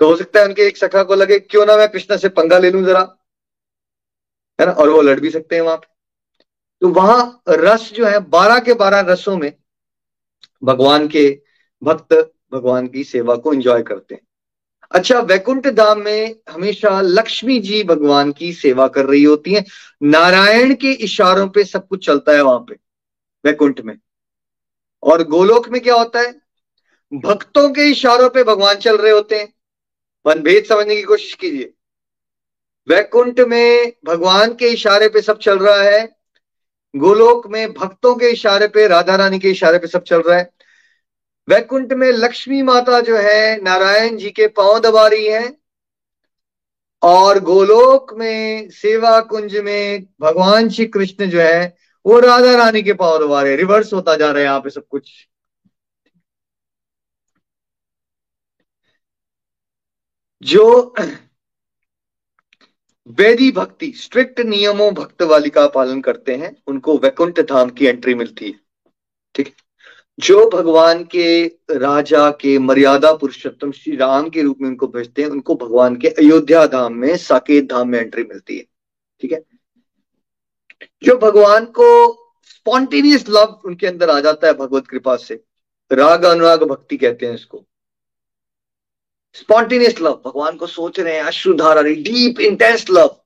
Speaker 1: तो हो सकता है उनके एक सखा को लगे, क्यों ना मैं कृष्णा से पंगा ले लू जरा? है ना? और वो लड़ भी सकते हैं वहाँ पे। तो वहाँ रस जो है, बारह के बारह रसों में भगवान के भक्त भगवान की सेवा को एंजॉय करते हैं। अच्छा वैकुंठ धाम में हमेशा लक्ष्मी जी भगवान की सेवा कर रही होती हैं। नारायण के इशारों पे सब कुछ चलता है वहाँ पे, वैकुंठ में। और गोलोक में क्या होता है? भक्तों के इशारों पे भगवान चल रहे होते हैं। वन भेद समझने की कोशिश कीजिए। वैकुंठ में भगवान के इशारे पे सब चल रहा है। गोलोक में भक्तों के इशारे पे, राधा रानी के इशारे पे सब चल रहा है। वैकुंठ में लक्ष्मी माता जो है, नारायण जी के पाँव दबा रही है और गोलोक में, सेवा कुंज में भगवान श्री कृष्ण जो है, वो राधा रानी के पाँव दबा रहे रिवर्स होता जा रहा है यहाँ पे सब कुछ। जो वैदी भक्ति स्ट्रिक्ट नियमों भक्त वाली का पालन करते हैं, उनको वैकुंठ धाम की एंट्री मिलती है। ठीक है? जो भगवान के राजा के मर्यादा पुरुषोत्तम श्री राम के रूप में उनको भेजते हैं, उनको भगवान के अयोध्या धाम में साकेत धाम में एंट्री मिलती है। ठीक है? जो भगवान को स्पॉन्टेनियस लव उनके अंदर आ जाता है भगवत कृपा से, राग अनुराग भक्ति कहते हैं इसको। स्पॉन्टेनियस लव भगवान को सोच रहे हैं, अश्रुधारा डीप इंटेंस लव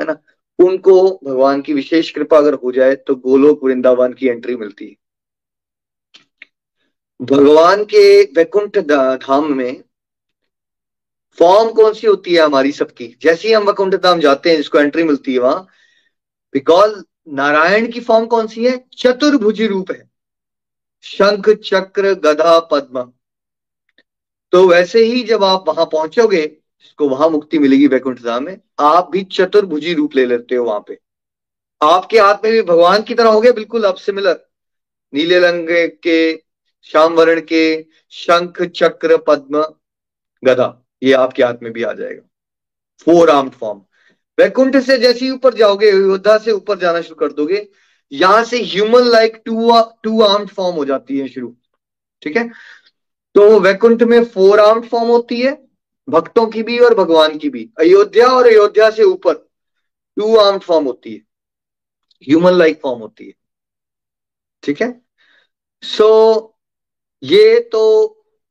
Speaker 1: है ना? उनको भगवान की विशेष कृपा अगर हो जाए तो गोलोक वृंदावन की एंट्री मिलती है। भगवान के वैकुंठ धाम में फॉर्म कौन सी होती है हमारी सबकी? जैसे ही हम वैकुंठ धाम जाते हैं, जिसको एंट्री मिलती है वहाँ बिकॉज़ नारायण की फॉर्म कौन सी है? चतुर्भुजी रूप है। शंख, चक्र, गधा, पद्म। तो वैसे ही जब आप वहाँ पहुंचोगे, जिसको वहाँ मुक्ति मिलेगी वैकुंठ धाम में, आप भी चतुर्भुजी रूप ले लेते हो वहाँ पे। आपके हाथ में भी भगवान की तरह हो गए बिल्कुल अब सिमिलर नीले रंग के श्याम वर्ण के शंख चक्र पद्म गधा ये आपके हाथ में भी आ जाएगा। फोर आर्म फॉर्म वैकुंठ से जैसे ही ऊपर जाओगे योद्धा से ऊपर जाना शुरू कर दोगे यहाँ से human like to two arm form हो जाती है शुरू। ठीक है? तो वैकुंठ में फोर आर्म फॉर्म होती है भक्तों की भी और भगवान की भी। अयोध्या और अयोध्या से ऊपर टू आर्म फॉर्म होती है। ह्यूमन लाइक फॉर्म होती है। ठीक है? सो so, ये तो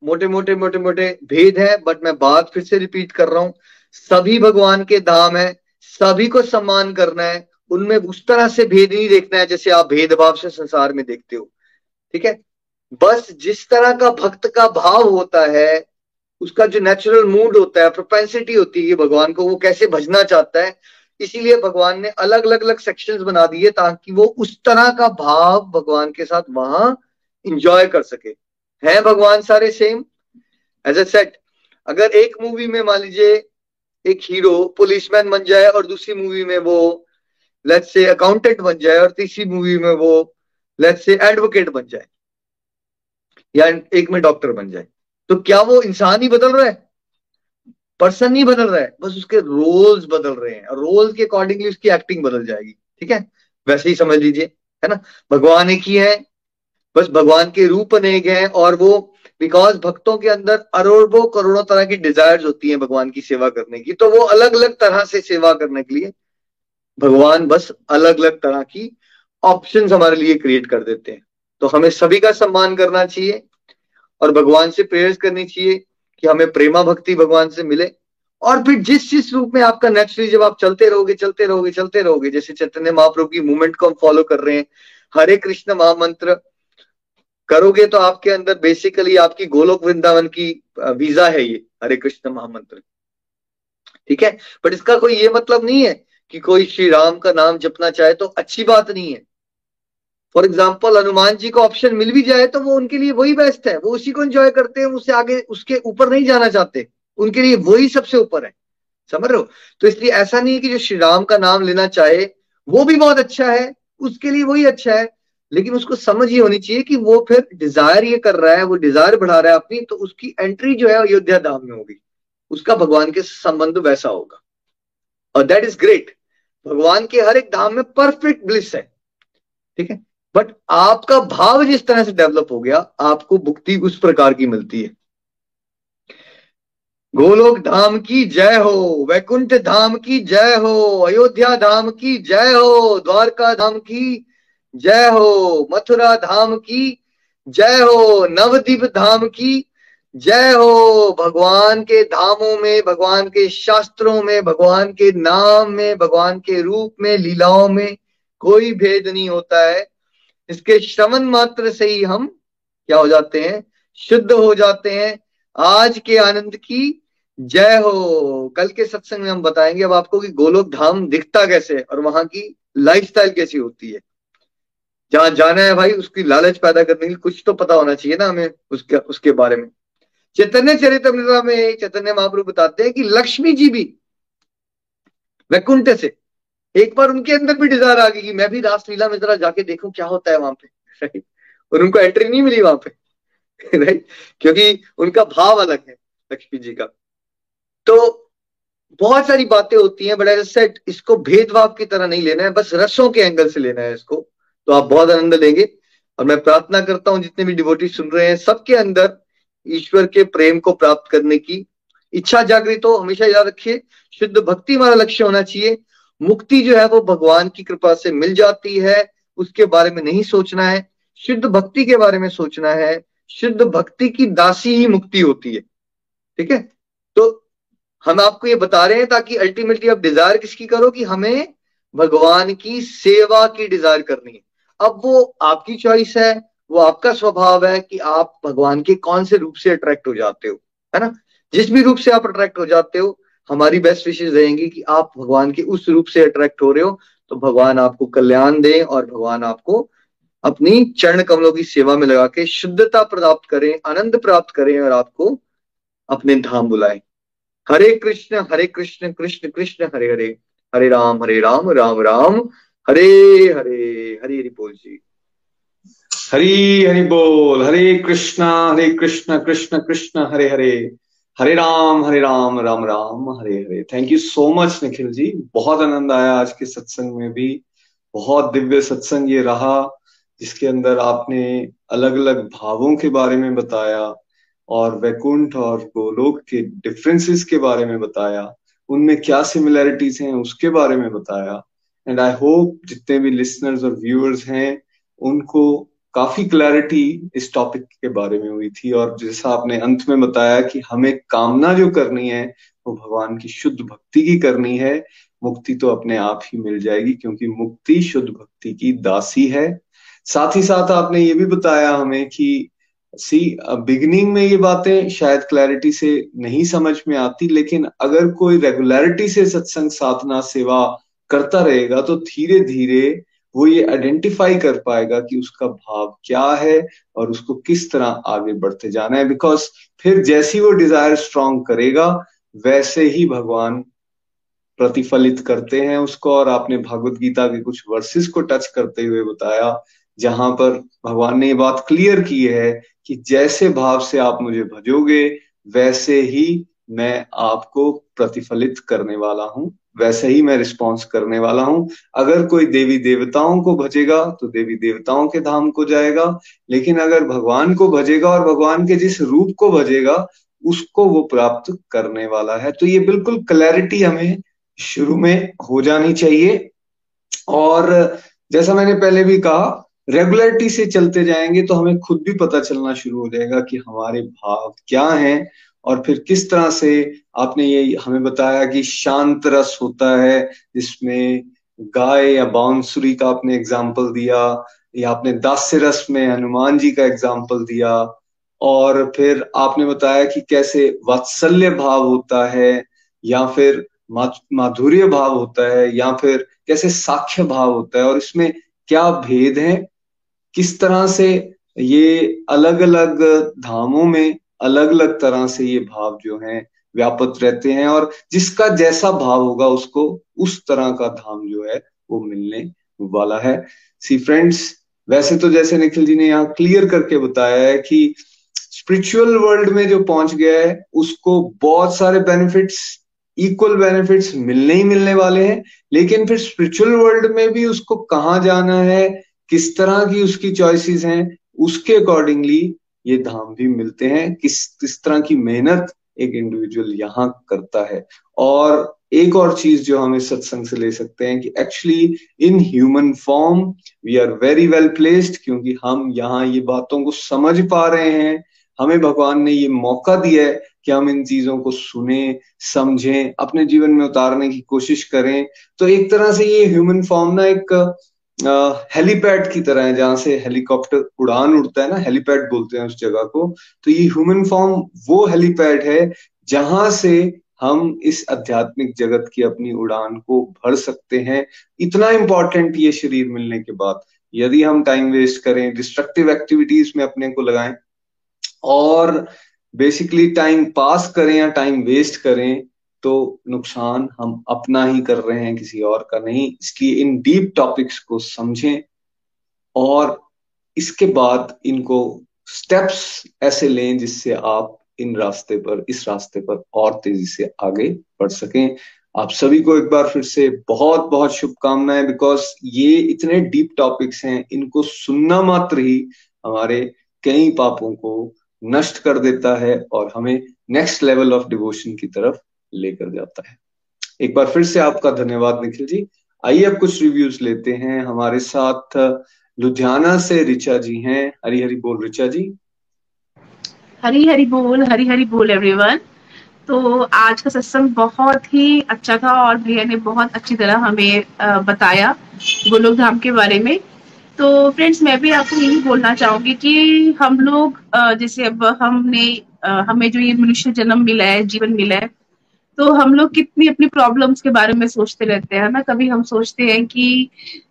Speaker 1: मोटे मोटे मोटे मोटे भेद है बट मैं बात फिर से रिपीट कर रहा हूँ। सभी भगवान के धाम है, सभी को सम्मान करना है, उनमें उस तरह से भेद नहीं देखना है जैसे आप भेदभाव से संसार में देखते हो। ठीक है? बस जिस तरह का भक्त का भाव होता है, उसका जो नेचुरल मूड होता है प्रोपेंसिटी होती है भगवान को, वो कैसे भजना चाहता है, इसीलिए भगवान ने अलग अलग अलग सेक्शंस बना दिए ताकि वो उस तरह का भाव भगवान के साथ वहाँ इंजॉय कर सके। हैं भगवान सारे सेम एज ए सेट अगर एक मूवी में मान लीजिए एक हीरो पुलिसमैन बन जाए और दूसरी मूवी में वो लेट्स से अकाउंटेंट बन जाए और तीसरी मूवी में वो लेट्स से एडवोकेट बन जाए, या एक में डॉक्टर बन जाए तो क्या वो इंसान ही बदल रहा है? पर्सन नहीं बदल रहा है, बस उसके रोल्स बदल रहे हैं रोल के अकॉर्डिंगली उसकी एक्टिंग बदल जाएगी, ठीक है? वैसे ही समझ लीजिए, है ना? भगवान एक ही है बस भगवान के रूप अनेक हैं और वो बिकॉज़ भक्तों के अंदर अरबों करोड़ों तरह की डिजायर्स होती हैं भगवान की सेवा करने की तो वो अलग अलग तरह से सेवा करने के लिए भगवान बस अलग अलग तरह की ऑप्शंस हमारे लिए क्रिएट कर देते हैं। तो हमें सभी का सम्मान करना चाहिए और भगवान से प्रेयर्स करनी चाहिए कि हमें प्रेमा भक्ति भगवान से मिले। और फिर जिस जिस रूप में आपका नेचुरली जब आप चलते रहोगे चलते रहोगे चलते रहोगे, जैसे चैतन्य महाप्रभु की मूवमेंट को हम फॉलो कर रहे हैं, हरे कृष्ण महामंत्र करोगे तो आपके अंदर बेसिकली आपकी गोलोक वृंदावन की वीज़ा है ये, हरे कृष्ण महामंत्र। ठीक है? बट इसका कोई ये मतलब नहीं है कि कोई श्री राम का नाम जपना चाहे तो अच्छी बात नहीं है। फॉर एग्ज़ाम्पल हनुमान जी को ऑप्शन मिल भी जाए तो वो उनके लिए वही बेस्ट है। वो उसी को एंजॉय करते हैं उससे आगे, उसके ऊपर नहीं जाना चाहते। उनके लिए वही सबसे ऊपर है। समझ रहे हो? तो इसलिए ऐसा नहीं है कि जो श्री राम का नाम लेना चाहे, वो भी बहुत अच्छा है, उसके लिए वही अच्छा है। लेकिन उसको समझ ये होनी चाहिए कि वो फिर डिज़ायर ये कर रहा है, वो डिज़ायर बढ़ा रहा है अपनी तो उसकी एंट्री जो है अयोध्या धाम में होगी। उसका भगवान के संबंध वैसा होगा। और दैट इज़ ग्रेट भगवान के हर एक धाम में परफेक्ट ब्लिस है। ठीक है? बट आपका भाव जिस तरह से डेवलप हो गया, आपको भुक्ति उस प्रकार की मिलती है। गोलोक धाम की जय हो, वैकुंठ धाम की जय हो, अयोध्या धाम की जय हो, द्वारका धाम की जय हो मथुरा धाम की, जय हो नवदीप धाम की, जय हो भगवान के धामों में, भगवान के शास्त्रों में, भगवान के नाम में, भगवान के रूप में, लीलाओं में कोई भेद नहीं होता है। इसके श्रवण मात्र से ही हम क्या हो जाते हैं? शुद्ध हो जाते हैं। आज के आनंद की जय हो। कल के सत्संग में हम बताएँगे अब आपको कि गोलोक धाम दिखता कैसे और वहाँ की लाइफस्टाइल कैसी होती है। जहाँ जाना है भाई, उसकी लालच पैदा करने के कुछ तो पता होना चाहिए ना हमें उसके उसके बारे में। चैतन्य चरितमृता में चैतन्य महाप्रभु बताते हैं कि लक्ष्मी जी भी वैकुंठ से एक बार उनके अंदर भी डिज़ायर आ गई कि मैं भी रासलीला में जरा जाके देखूँ क्या होता है वहाँ पे राइट और उनको एंट्री नहीं मिली वहाँ पे राइट क्योंकि उनका भाव अलग है लक्ष्मी जी का। तो बहुत सारी बातें होती हैं एज सेट इसको भेदभाव की तरह नहीं लेना है, बस रसों के एंगल से लेना है इसको। तो आप बहुत आनंद लेंगे। और मैं प्रार्थना करता हूँ, जितने भी डिवोटी सुन रहे हैं, सबके अंदर ईश्वर के प्रेम को प्राप्त करने की इच्छा जागृत हो। हमेशा याद रखिए, शुद्ध भक्ति हमारा लक्ष्य होना चाहिए। मुक्ति जो है, वो भगवान की कृपा से मिल जाती है। उसके बारे में नहीं सोचना है। शुद्ध भक्ति के बारे में सोचना है। शुद्ध भक्ति की दासी ही मुक्ति होती है। ठीक है? तो हम आपको ये बता रहे हैं, ताकि अल्टीमेटली आप डिज़ायर किसकी करो कि हमें भगवान की सेवा की डिज़ायर करनी है। अब वो आपकी चॉइस है, वो आपका स्वभाव है कि आप भगवान के कौन से रूप से अट्रैक्ट हो जाते हो, है ना? जिस भी रूप से आप अट्रैक्ट हो जाते हो, हमारी बेस्ट विशेष रहेंगी कि आप भगवान के उस रूप से अट्रैक्ट हो रहे हो तो भगवान आपको कल्याण दे और भगवान आपको अपनी चरण कमलों की सेवा में लगा के शुद्धता प्राप्त करें, आनंद प्राप्त करें और आपको अपने धाम बुलाएँ। हरे कृष्ण हरे कृष्ण कृष्ण कृष्ण, हरे हरे। हरे राम हरे राम राम राम। हरे हरे हरे हरे हरि बोल जी।
Speaker 2: हरी, हरि बोल, Hare Krishna, Hare Krishna Krishna Krishna, Hare Hare. Hare Ram Hare Ram Ram Ram, Hare Hare. Thank you so much Nikhil ji. बहुत आनंद आया आज के सत्संग में भी। बहुत दिव्य सत्संग ये रहा, जिसके अंदर आपने अलग अलग भावों के बारे में बताया और वैकुंठ और गोलोक के डिफरेंसेस के बारे में बताया। उनमें क्या सिमिलैरिटीज हैं, उसके बारे में बताया। एंड आई होप जितने भी लिसनर्स और व्यूअर्स हैं, उनको काफ़ी क्लैरिटी इस टॉपिक के बारे में हुई थी। और जैसा आपने अंत में बताया कि हमें कामना जो करनी है, वो भगवान की शुद्ध भक्ति की करनी है। मुक्ति तो अपने आप ही मिल जाएगी, क्योंकि मुक्ति शुद्ध भक्ति की दासी है। साथ ही साथ आपने ये भी बताया हमें कि सी बिगिनिंग में ये बातें शायद क्लैरिटी से नहीं समझ में आती, लेकिन अगर कोई रेगुलरिटी से सत्संग, साधना, सेवा करता रहेगा तो धीरे धीरे वो ये आइडेंटिफाई कर पाएगा कि उसका भाव क्या है और उसको किस तरह आगे बढ़ते जाना है। बिकॉज़ फिर जैसी वो डिज़ायर स्ट्रांग करेगा, वैसे ही भगवान प्रतिफलित करते हैं उसको। और आपने भागवत गीता के कुछ वर्सेस को टच करते हुए बताया, जहाँ पर भगवान ने ये बात क्लियर की है कि जैसे भाव से आप मुझे भजोगे, वैसे ही मैं आपको प्रतिफलित करने वाला हूँ। वैसे ही मैं रिस्पॉन्स करने वाला हूँ। अगर कोई देवी देवताओं को भजेगा तो देवी देवताओं के धाम को जाएगा। लेकिन अगर भगवान को भजेगा और भगवान के जिस रूप को भजेगा, उसको वो प्राप्त करने वाला है। तो ये बिल्कुल क्लैरिटी हमें शुरू में हो जानी चाहिए। और जैसा मैंने पहले भी कहा रेगुलरिटी से चलते जाएँगे तो हमें खुद भी पता चलना शुरू हो जाएगा कि हमारे भाव क्या हैं। और फिर किस तरह से आपने ये हमें बताया कि शांत रस होता है, जिसमें गाय या बांसुरी का आपने एग्ज़ाम्पल दिया, या आपने दास्य रस में हनुमान जी का एग्ज़ाम्पल दिया, और फिर आपने बताया कि कैसे वात्सल्य भाव होता है, या फिर माधुर्य भाव होता है, या फिर कैसे साक्ष्य भाव होता है, और इसमें क्या भेद है? किस तरह से ये अलग अलग धामों में अलग अलग तरह से ये भाव जो है, व्यापक रहते हैं और जिसका जैसा भाव होगा उसको उस तरह का धाम जो है वो मिलने वाला है। सी फ्रेंड्स वैसे तो जैसे निखिल जी ने यहाँ क्लियर करके बताया है कि स्पिरिचुअल वर्ल्ड में जो पहुँच गया है, उसको बहुत सारे बेनिफिट्स इक्वल बेनिफिट्स मिलने ही मिलने वाले हैं, लेकिन फिर स्पिरिचुअल वर्ल्ड में भी उसको कहाँ जाना है, किस तरह की उसकी चॉइसेस हैं, उसके अकॉर्डिंगली ये धाम भी मिलते हैं। किस किस तरह की मेहनत एक इंडिविजुअल यहाँ करता है। और एक और चीज़ जो हम इस सत्संग से ले सकते हैं कि actually in human form we are very well placed क्योंकि हम यहाँ ये बातों को समझ पा रहे हैं। हमें भगवान ने ये मौका दिया है कि हम इन चीज़ों को सुने, समझें, अपने जीवन में उतारने की कोशिश करें। तो एक तरह से ये ह्यूमन फॉर्म ना एक हेलीपैड की तरह है, जहाँ से हेलीकॉप्टर उड़ान उड़ता है ना, हेलीपैड बोलते हैं उस जगह को। तो ये ह्यूमन फॉर्म वो हेलीपैड है, जहाँ से हम इस आध्यात्मिक जगत की अपनी उड़ान को भर सकते हैं। इतना इंपॉर्टेंट ये शरीर मिलने के बाद। यदि हम टाइम वेस्ट करें डिस्ट्रक्टिव एक्टिविटीज़ में अपने को लगाएँ, और बेसिकली टाइम पास करें या टाइम वेस्ट करें तो नुकसान हम अपना ही कर रहे हैं किसी और का नहीं। इसलिए इन डीप टॉपिक्स को समझें और इसके बाद इनको स्टेप्स ऐसे लें जिससे आप इन रास्ते पर, इस रास्ते पर और तेज़ी से आगे बढ़ सकें। आप सभी को एक बार फिर से बहुत बहुत शुभकामनाएँ बिकॉज़ ये इतने डीप टॉपिक्स हैं, इनको सुनना मात्र ही हमारे कई पापों को नष्ट कर देता है और हमें नेक्स्ट लेवल ऑफ़ डिवोशन की तरफ़ लेकर जाता है। एक बार फिर से आपका धन्यवाद, निखिल जी। आइए अब कुछ रिव्यूज़ लेते हैं। हमारे साथ लुधियाना से रिचा जी हैं। हरी हरी बोल, रिचा जी।
Speaker 3: हरी हरी बोल हरी हरी बोल एवरीवन तो आज का सत्संग बहुत ही अच्छा था और भैया ने बहुत अच्छी तरह हमें बताया गोलोक धाम के बारे में। तो फ्रेंड्स मैं भी आपको यही बोलना चाहूँगी कि हम लोग जैसे अब हमने हमें जो ये मनुष्य जन्म मिला है, जीवन मिला है तो हम लोग कितनी अपनी प्रॉब्लम्स के बारे में सोचते रहते हैं ना? कभी हम सोचते हैं कि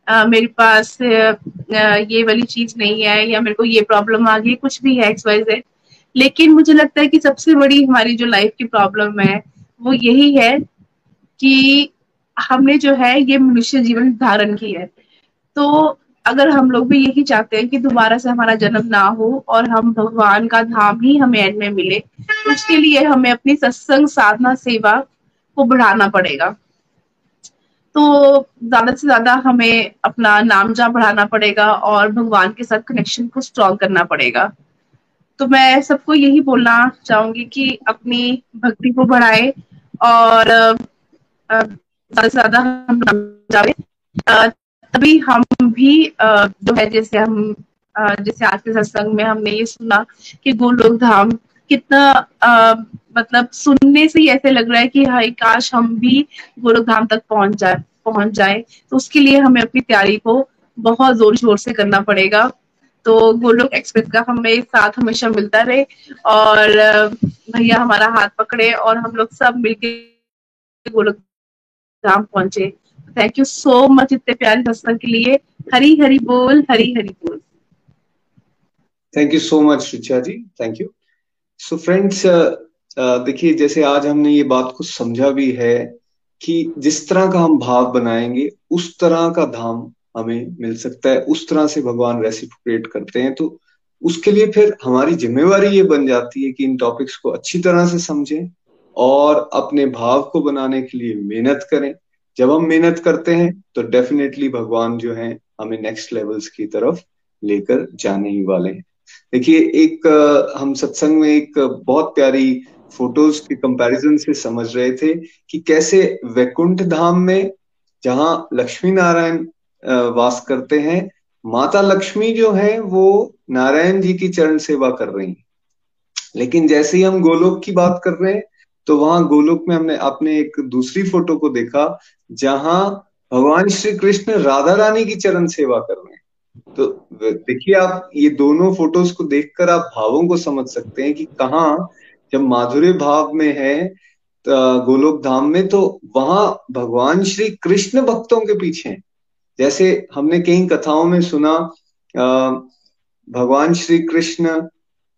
Speaker 3: आ, मेरे पास आ, ये वाली चीज़ नहीं है या मेरे को ये प्रॉब्लम आ गई कुछ भी है एक्स वाई जेड लेकिन मुझे लगता है कि सबसे बड़ी हमारी जो लाइफ की प्रॉब्लम है वो यही है कि हमने जो है ये मनुष्य जीवन धारण की है। तो अगर हम लोग भी यही चाहते हैं कि दोबारा से हमारा जन्म ना हो और हम भगवान का धाम ही हमें एंड में मिले, उसके लिए हमें अपनी सत्संग साधना सेवा को बढ़ाना पड़ेगा। तो ज़्यादा से ज़्यादा हमें अपना नाम जा बढ़ाना पड़ेगा और भगवान के साथ कनेक्शन को स्ट्रॉन्ग करना पड़ेगा। तो मैं सबको यही बोलना चाहूँगी कि अपनी भक्ति को बढ़ाए और ज़्यादा से ज़्यादा हम जाए तभी हम भी जो है, जैसे हम जैसे आज के सत्संग में हमने ये सुना कि गोलोक धाम कितना मतलब सुनने से ही ऐसे लग रहा है कि हाई काश हम भी गोलोक धाम तक पहुँच जाए पहुँच जाए। तो उसके लिए हमें अपनी तैयारी को बहुत ज़ोर शोर से करना पड़ेगा। तो गोलोक एक्सप्रेस का हमें साथ हमेशा मिलता रहे और, भैया हमारा हाथ पकड़े और हम लोग सब मिलके गोलोक धाम पहुँचे। थैंक यू सो मच इतने प्यारे सत्संग के लिए। हरी हरी बोल। हरी हरी बोल
Speaker 2: thank you so much Richa ji thank you so friends देखिए, जैसे आज हमने ये बात को समझा भी है कि जिस तरह का हम भाव बनाएँगे, उस तरह का धाम हमें मिल सकता है। उस तरह से भगवान रेसिप्रोकेट करते हैं तो उसके लिए फिर हमारी जिम्मेवारी ये बन जाती है कि इन टॉपिक्स को अच्छी तरह से समझें और अपने भाव को बनाने के लिए मेहनत करें। जब हम मेहनत करते हैं तो डेफिनेटली भगवान जो है, हमें नेक्स्ट लेवल्स की तरफ़ लेकर जाने ही वाले हैं। देखिए, एक हम सत्संग में एक बहुत प्यारी फ़ोटोज़ के कंपैरिजन से समझ रहे थे कि कैसे वैकुंठ धाम में जहाँ लक्ष्मी नारायण वास करते हैं, माता लक्ष्मी जो है, वो नारायण जी की चरण सेवा कर रही हैं। लेकिन जैसे ही हम गोलोक की बात कर रहे हैं तो वहाँ गोलोक में हमने आपने एक दूसरी फ़ोटो को देखा, जहाँ भगवान श्री कृष्ण राधा रानी की चरण सेवा कर रहे हैं। तो देखिए आप ये दोनों फ़ोटोज़ को देखकर आप भावों को समझ सकते हैं कि कहा, जब माधुर्य भाव में है गोलोक धाम में तो वहाँ भगवान श्री कृष्ण भक्तों के पीछे हैं। जैसे हमने कई कथाओं में सुना भगवान श्री कृष्ण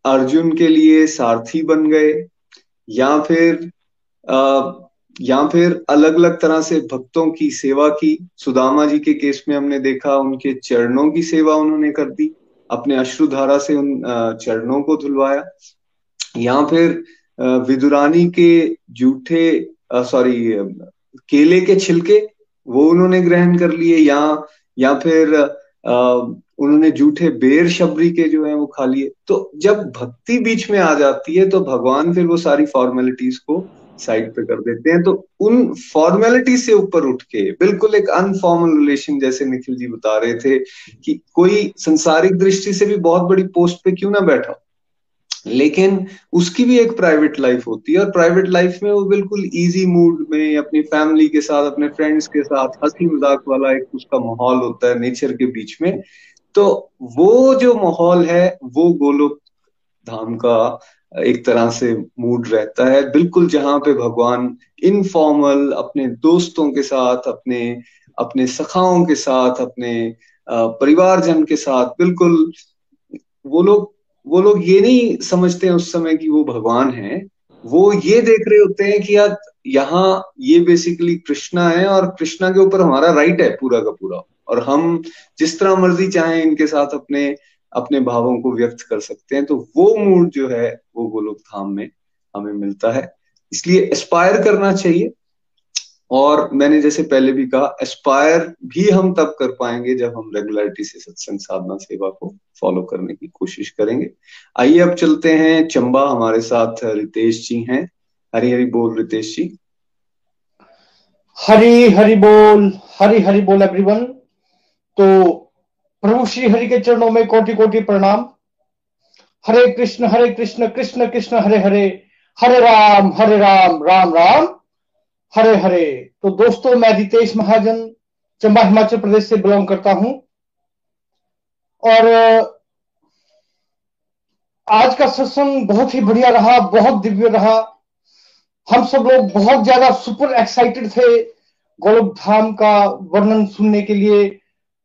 Speaker 2: अर्जुन के लिए सारथी बन गए या फिर आ, या फिर अलग अलग तरह से भक्तों की सेवा की। सुदामा जी के केस में हमने देखा उनके चरणों की सेवा उन्होंने कर दी। अपने अश्रुधारा से उन चरणों को धुलवाया। या फिर विदुरानी के जूठे सॉरी केले के छिलके वो उन्होंने ग्रहण कर लिए। या या फिर उन्होंने जूठे बेर शबरी के जो है वो खा लिए। तो जब भक्ति बीच में आ जाती है तो भगवान फिर वो सारी फॉर्मेलिटीज को साइड पे कर देते हैं। तो उन फॉर्मेलिटी से ऊपर उठ के, बिल्कुल एक अनफॉर्मल रिलेशन जैसे निखिल जी बता रहे थे कि कोई संसारिक दृष्टि से भी बहुत बड़ी पोस्ट पे क्यों ना बैठा लेकिन उसकी भी एक प्राइवेट लाइफ होती है, और प्राइवेट लाइफ में वो बिल्कुल इजी मूड में अपनी फैमिली के साथ, अपने फ्रेंड्स के साथ हँसी मज़ाक वाला एक उसका माहौल होता है नेचर के बीच में। तो वो जो माहौल है, वो गोलोक धाम का एक तरह से मूड रहता है। बिल्कुल जहाँ पे भगवान इनफॉर्मल अपने दोस्तों के साथ, अपने अपने सखाओं के साथ, अपने परिवारजन के साथ, बिल्कुल वो लोग वो लोग ये नहीं समझते हैं उस समय कि वो भगवान है। वो ये देख रहे होते हैं कि यार, यहाँ ये बेसिकली कृष्णा है और कृष्णा के ऊपर हमारा राइट है पूरा का पूरा। और हम जिस तरह मर्ज़ी चाहें इनके साथ अपने अपने भावों को व्यक्त कर सकते हैं तो वो मूड जो है, वो गोलोक धाम में हमें मिलता है। इसलिए एस्पायर करना चाहिए। और मैंने जैसे पहले भी कहा एस्पायर भी हम तब कर पाएँगे जब हम रेगुलरिटी से सत्संग साधना सेवा को फॉलो करने की कोशिश करेंगे। आइए अब चलते हैं। चंबा हमारे साथ रितेश जी हैं। हरी हरी बोल रितेश जी।
Speaker 4: हरी हरी बोल, हरी हरी बोल एवरीवन तो प्रभु श्री हरि के चरणों में कोटि कोटि प्रणाम। हरे कृष्ण हरे कृष्ण कृष्ण कृष्ण, हरे हरे हरे राम हरे राम राम राम, हरे हरे। तो दोस्तों, मैं रितेश महाजन, चंबा हिमाचल प्रदेश से बिलोंग करता हूँ। और, आज का सत्संग बहुत ही बढ़िया रहा, बहुत दिव्य रहा। हम सब लोग बहुत ज़्यादा सुपर एक्साइटेड थे गोलोक धाम का वर्णन सुनने के लिए।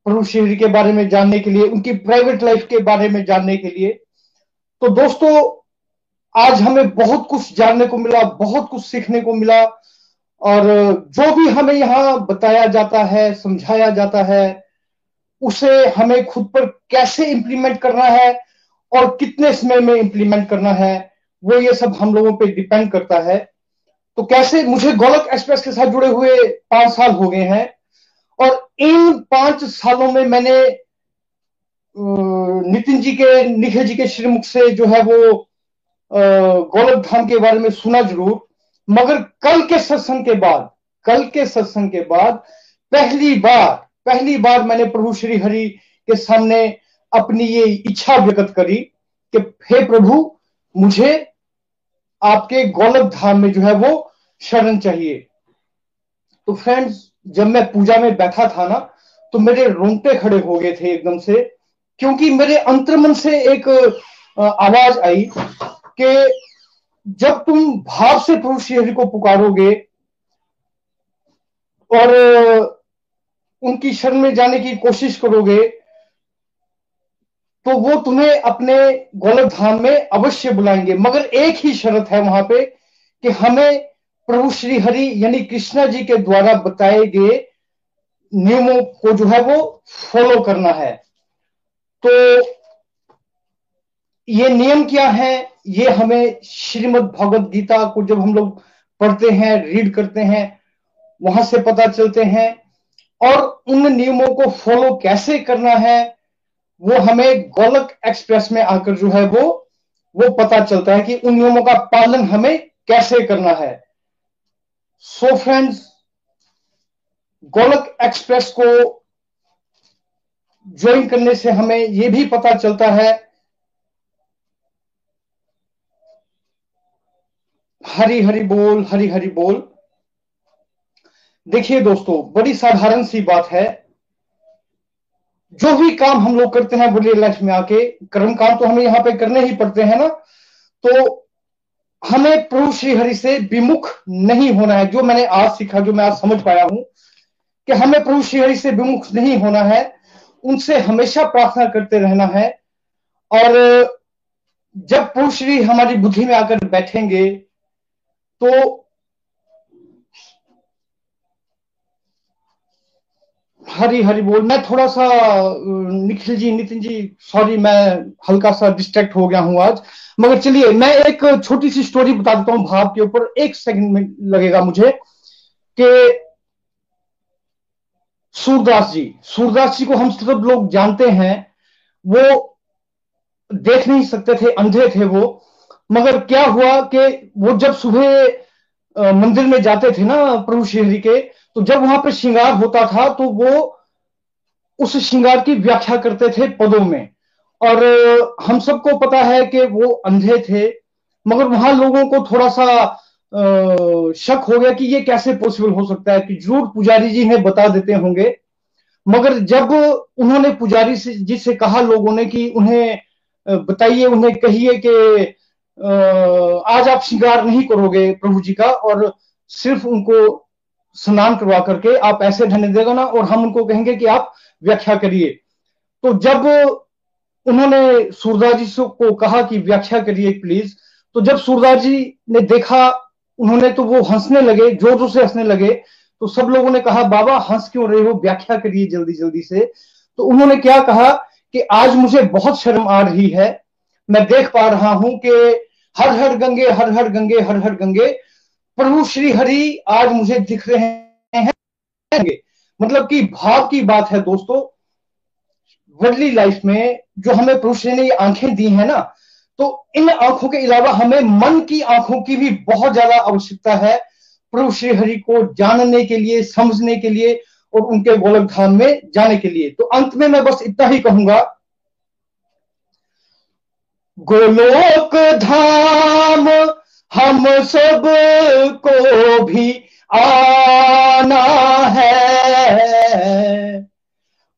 Speaker 4: प्रभु श्री के बारे में जानने के लिए, उनकी प्राइवेट लाइफ के बारे में जानने के लिए। तो दोस्तों, आज हमें बहुत कुछ जानने को मिला, बहुत कुछ सीखने को मिला, और जो भी हमें यहाँ बताया जाता है, समझाया जाता है, उसे हमें खुद पर कैसे इंप्लीमेंट करना है, और कितने समय में इंप्लीमेंट करना है, वो ये सब हम लोगों पे डिपेंड करता है। तो कैसे, मुझे गोलक एक्सप्रेस के साथ जुड़े हुए पाँच साल हो गए हैं। और इन पाँच सालों में मैंने नितिन जी के, निखिल जी के श्रीमुख से जो है वो गोलक धाम के बारे में सुना ज़रूर। मगर कल के सत्संग के बाद, कल के सत्संग के बाद पहली बार पहली बार मैंने प्रभु श्री हरि के सामने अपनी ये इच्छा व्यक्त करी कि हे प्रभु, मुझे आपके गोलक धाम में जो है वो शरण चाहिए। तो फ्रेंड्स जब मैं पूजा में बैठा था ना तो मेरे रोंगटे खड़े हो गए थे एकदम से, क्योंकि मेरे अंतर्मन से एक आवाज़ आई कि जब तुम भाव से प्रभु श्री को पुकारोगे और उनकी शरण में जाने की कोशिश करोगे तो वो तुम्हें अपने गोलक धाम में अवश्य बुलाएँगे। मगर एक ही शर्त है वहाँ पे कि हमें प्रभु श्री हरि यानी कृष्णा जी के द्वारा बताए गए नियमों को जो है वो फॉलो करना है। तो ये नियम क्या है? ये हमें श्रीमद् भगवत गीता को जब हम लोग पढ़ते हैं रीड करते हैं, वहाँ से पता चलते हैं और उन नियमों को फॉलो कैसे करना है, वो हमें गोलक एक्सप्रेस में आकर जो है वो वो पता चलता है कि उन नियमों का पालन हमें कैसे करना है। सो फ्रेंड्स गोलक एक्सप्रेस को ज्वाइन करने से हमें यह भी पता चलता है, हरी हरी बोल, हरी हरी बोल। देखिए दोस्तों, बड़ी साधारण सी बात है, जो भी काम हम लोग करते हैं बड़ी लाइफ में आके, कर्म काम तो हमें यहाँ पे करने ही पड़ते हैं ना? तो हमें प्रभु श्री हरि से विमुख नहीं होना है, जो मैंने आज सीखा, जो मैं आज समझ पाया हूँ, कि हमें प्रभु श्री हरि से विमुख नहीं होना है, उनसे हमेशा प्रार्थना करते रहना है, और जब प्रभु श्री हमारी बुद्धि में आकर बैठेंगे तो हरी हरी बोल। मैं थोड़ा सा निखिल जी, नितिन जी सॉरी मैं हल्का सा डिस्ट्रैक्ट हो गया हूँ आज। मगर चलिए, मैं एक छोटी सी स्टोरी बता देता हूँ भाव के ऊपर। एक सेकंड में लगेगा मुझे कि सूरदास जी सूरदास जी को हम सब लोग जानते हैं, वो देख नहीं सकते थे, अंधे थे वो। मगर क्या हुआ कि वो जब सुबह मंदिर में जाते थे ना प्रभु श्री के तो जब वहाँ पे श्रृंगार होता था तो वो उस श्रृंगार की व्याख्या करते थे पदों में। और हम सबको पता है कि वो अंधे थे, मगर वहाँ लोगों को थोड़ा सा शक हो गया कि ये कैसे पॉसिबल हो सकता है कि ज़रूर पुजारी जी ने बता देते होंगे। मगर जब उन्होंने पुजारी से, जी से कहा लोगों ने कि उन्हें बताइए, उन्हें कहिए कि आज आप श्रृंगार नहीं करोगे प्रभु जी का, और सिर्फ़ उनको स्नान करवा करके आप ऐसे ढंग देगा ना, और हम उनको कहेंगे कि आप व्याख्या करिए। तो जब उन्होंने सूरदास जी को कहा कि व्याख्या करिए प्लीज़ तो जब सूरदास जी ने देखा, उन्होंने तो वो हंसने लगे ज़ोर ज़ोर से हंसने लगे। तो सब लोगों ने कहा, बाबा, हंस क्यों रहे हो? व्याख्या करिए जल्दी जल्दी से। तो उन्होंने क्या कहा कि, आज मुझे बहुत शर्म आ रही है। मैं देख पा रहा हूँ कि हर हर गंगे हर हर गंगे हर हर गंगे प्रभु श्री हरि आज मुझे दिख रहे हैं। मतलब कि भाव की बात है दोस्तों। वर्ल्डली लाइफ में जो हमें प्रभु श्री ने ये आँखें दी है ना तो इन आँखों के अलावा हमें मन की आँखों की भी बहुत ज़्यादा आवश्यकता है प्रभु श्री हरि को जानने के लिए, समझने के लिए और उनके गोलक धाम में जाने के लिए। तो अंत में मैं बस इतना ही कहूँगा। गोलोक धाम हम सबको भी आना है।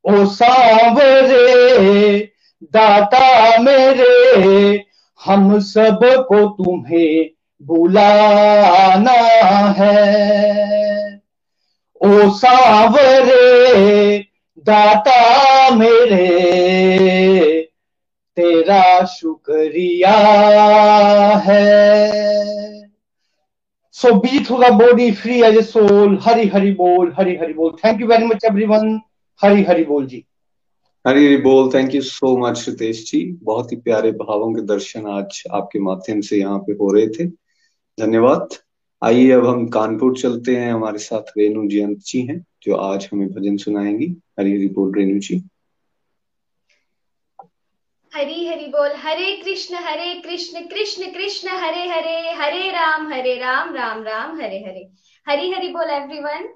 Speaker 4: ओ सांवरे, दाता मेरे, हम सबको तुम्हें बुलाना है। ओ सांवरे, दाता मेरे तेरा शुक्रिया है So be through the body, free as a soul. Hari Hari Bol, Hari Hari Bol. Thank you very much, everyone. Hari Hari Bol ji.
Speaker 2: Hari Hari बोल thank you so much Ritesh ji बहुत ही प्यारे भावों के दर्शन आज आपके माध्यम से यहाँ पे हो रहे थे धन्यवाद आइए अब हम कानपुर चलते हैं हमारे साथ रेणु जयंत जी हैं जो आज हमें भजन सुनाएँगी हरी हरी बोल रेणु जी
Speaker 5: हरी हरि बोल, हरे कृष्ण हरे कृष्ण कृष्ण कृष्ण, हरे हरे हरे राम हरे राम राम राम, हरे हरे। हरी हरि बोल एवरीवन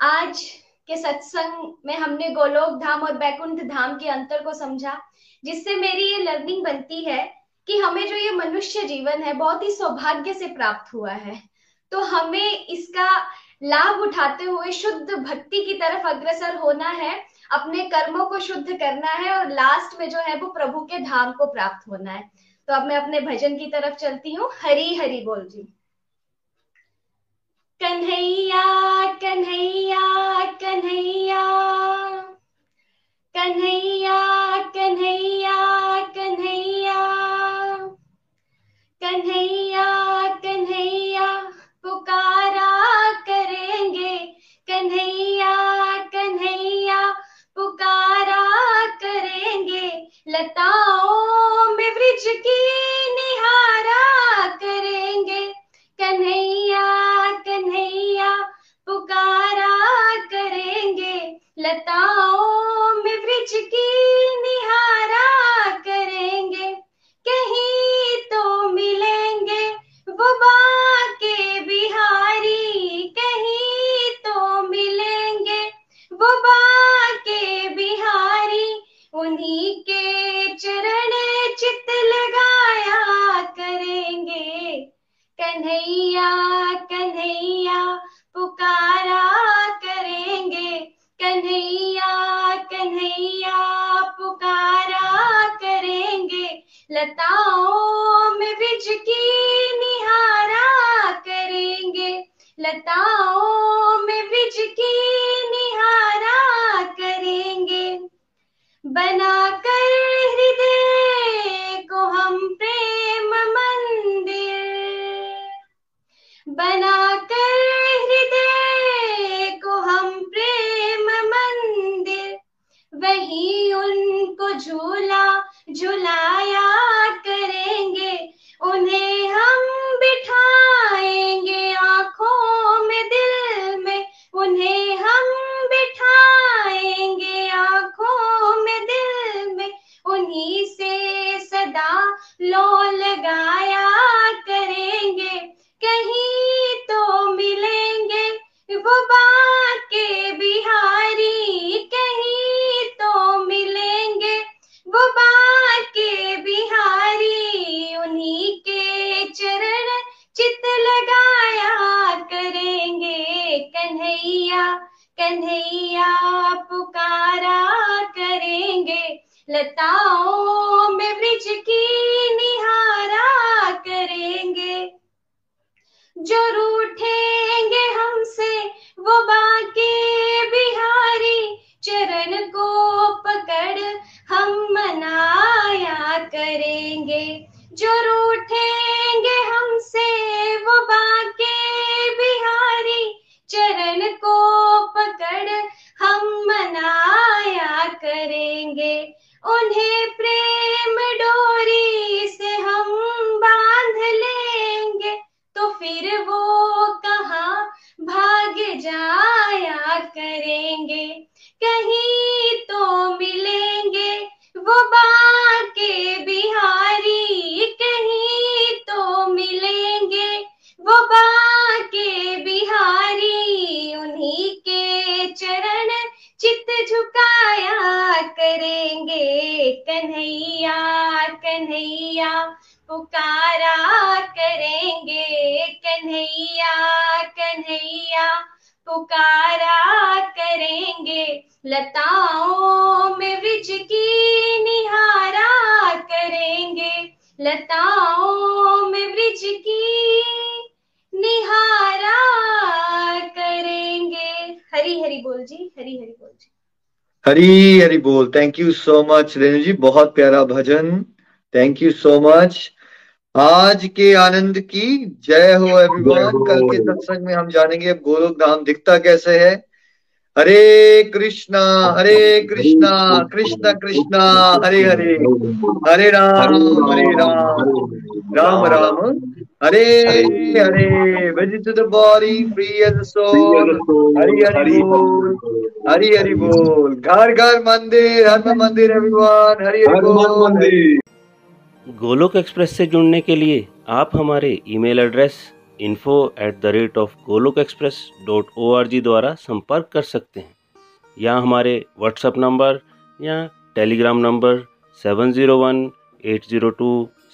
Speaker 5: आज के सत्संग में हमने गोलोक धाम और बैकुंठ धाम के अंतर को समझा, जिससे मेरी ये लर्निंग बनती है कि हमें जो ये मनुष्य जीवन है, बहुत ही सौभाग्य से प्राप्त हुआ है। तो हमें इसका लाभ उठाते हुए शुद्ध भक्ति की तरफ़ अग्रसर होना है अपने कर्मों को शुद्ध करना है और लास्ट में जो है वो प्रभु के धाम को प्राप्त होना है। तो अब मैं अपने भजन की तरफ़ चलती हूँ। हरी हरी बोल जी। कन्हैया कन्हैया कन्हैया कन्हैया कन्हैया कन्हैया कन्हैया कन्हैया, पुकारा करेंगे। कन्हैया पुकारा करेंगे लताओं में वृक्ष की निहारा करेंगे। कन्हैया कन्हैया, पुकारा करेंगे लताओं में वृक्ष की निहारा के चरण चित लगाया करेंगे। कन्हैया कन्हैया, पुकारा करेंगे। कन्हैया कन्हैया, पुकारा करेंगे। लताओं में बिज की निहारा करेंगे। लताओं में बिज की निहारा करेंगे। बनाकर हृदय को हम प्रेम मंदिर। को हम प्रेम मंदिर। वही उनको झूला झुलाया
Speaker 1: हरी हरी बोल। Thank you so much Renu ji. बहुत प्यारा भजन। थैंक यू सो मच आज के आनंद की जय हो एवरीवन कल के सत्संग में हम जानेंगे अब गोलोक धाम दिखता कैसे है। हरे कृष्णा हरे कृष्णा, कृष्ण, कृष्णा, हरे हरे। हरे राम हरे Ram. Ram Ram. Hare Hare visit to the body free as a soul Hari Hari बोल हरि हरि बोल। घर घर मंदिर हर में मंदिर एवरीवन हरि हरि बोल।
Speaker 6: गोलोक एक्सप्रेस से जुड़ने के लिए आप हमारे email address info at the rate of Golok Express dot O R G द्वारा संपर्क कर सकते हैं। या हमारे व्हाट्सएप नंबर या Telegram number seven zero one eight zero two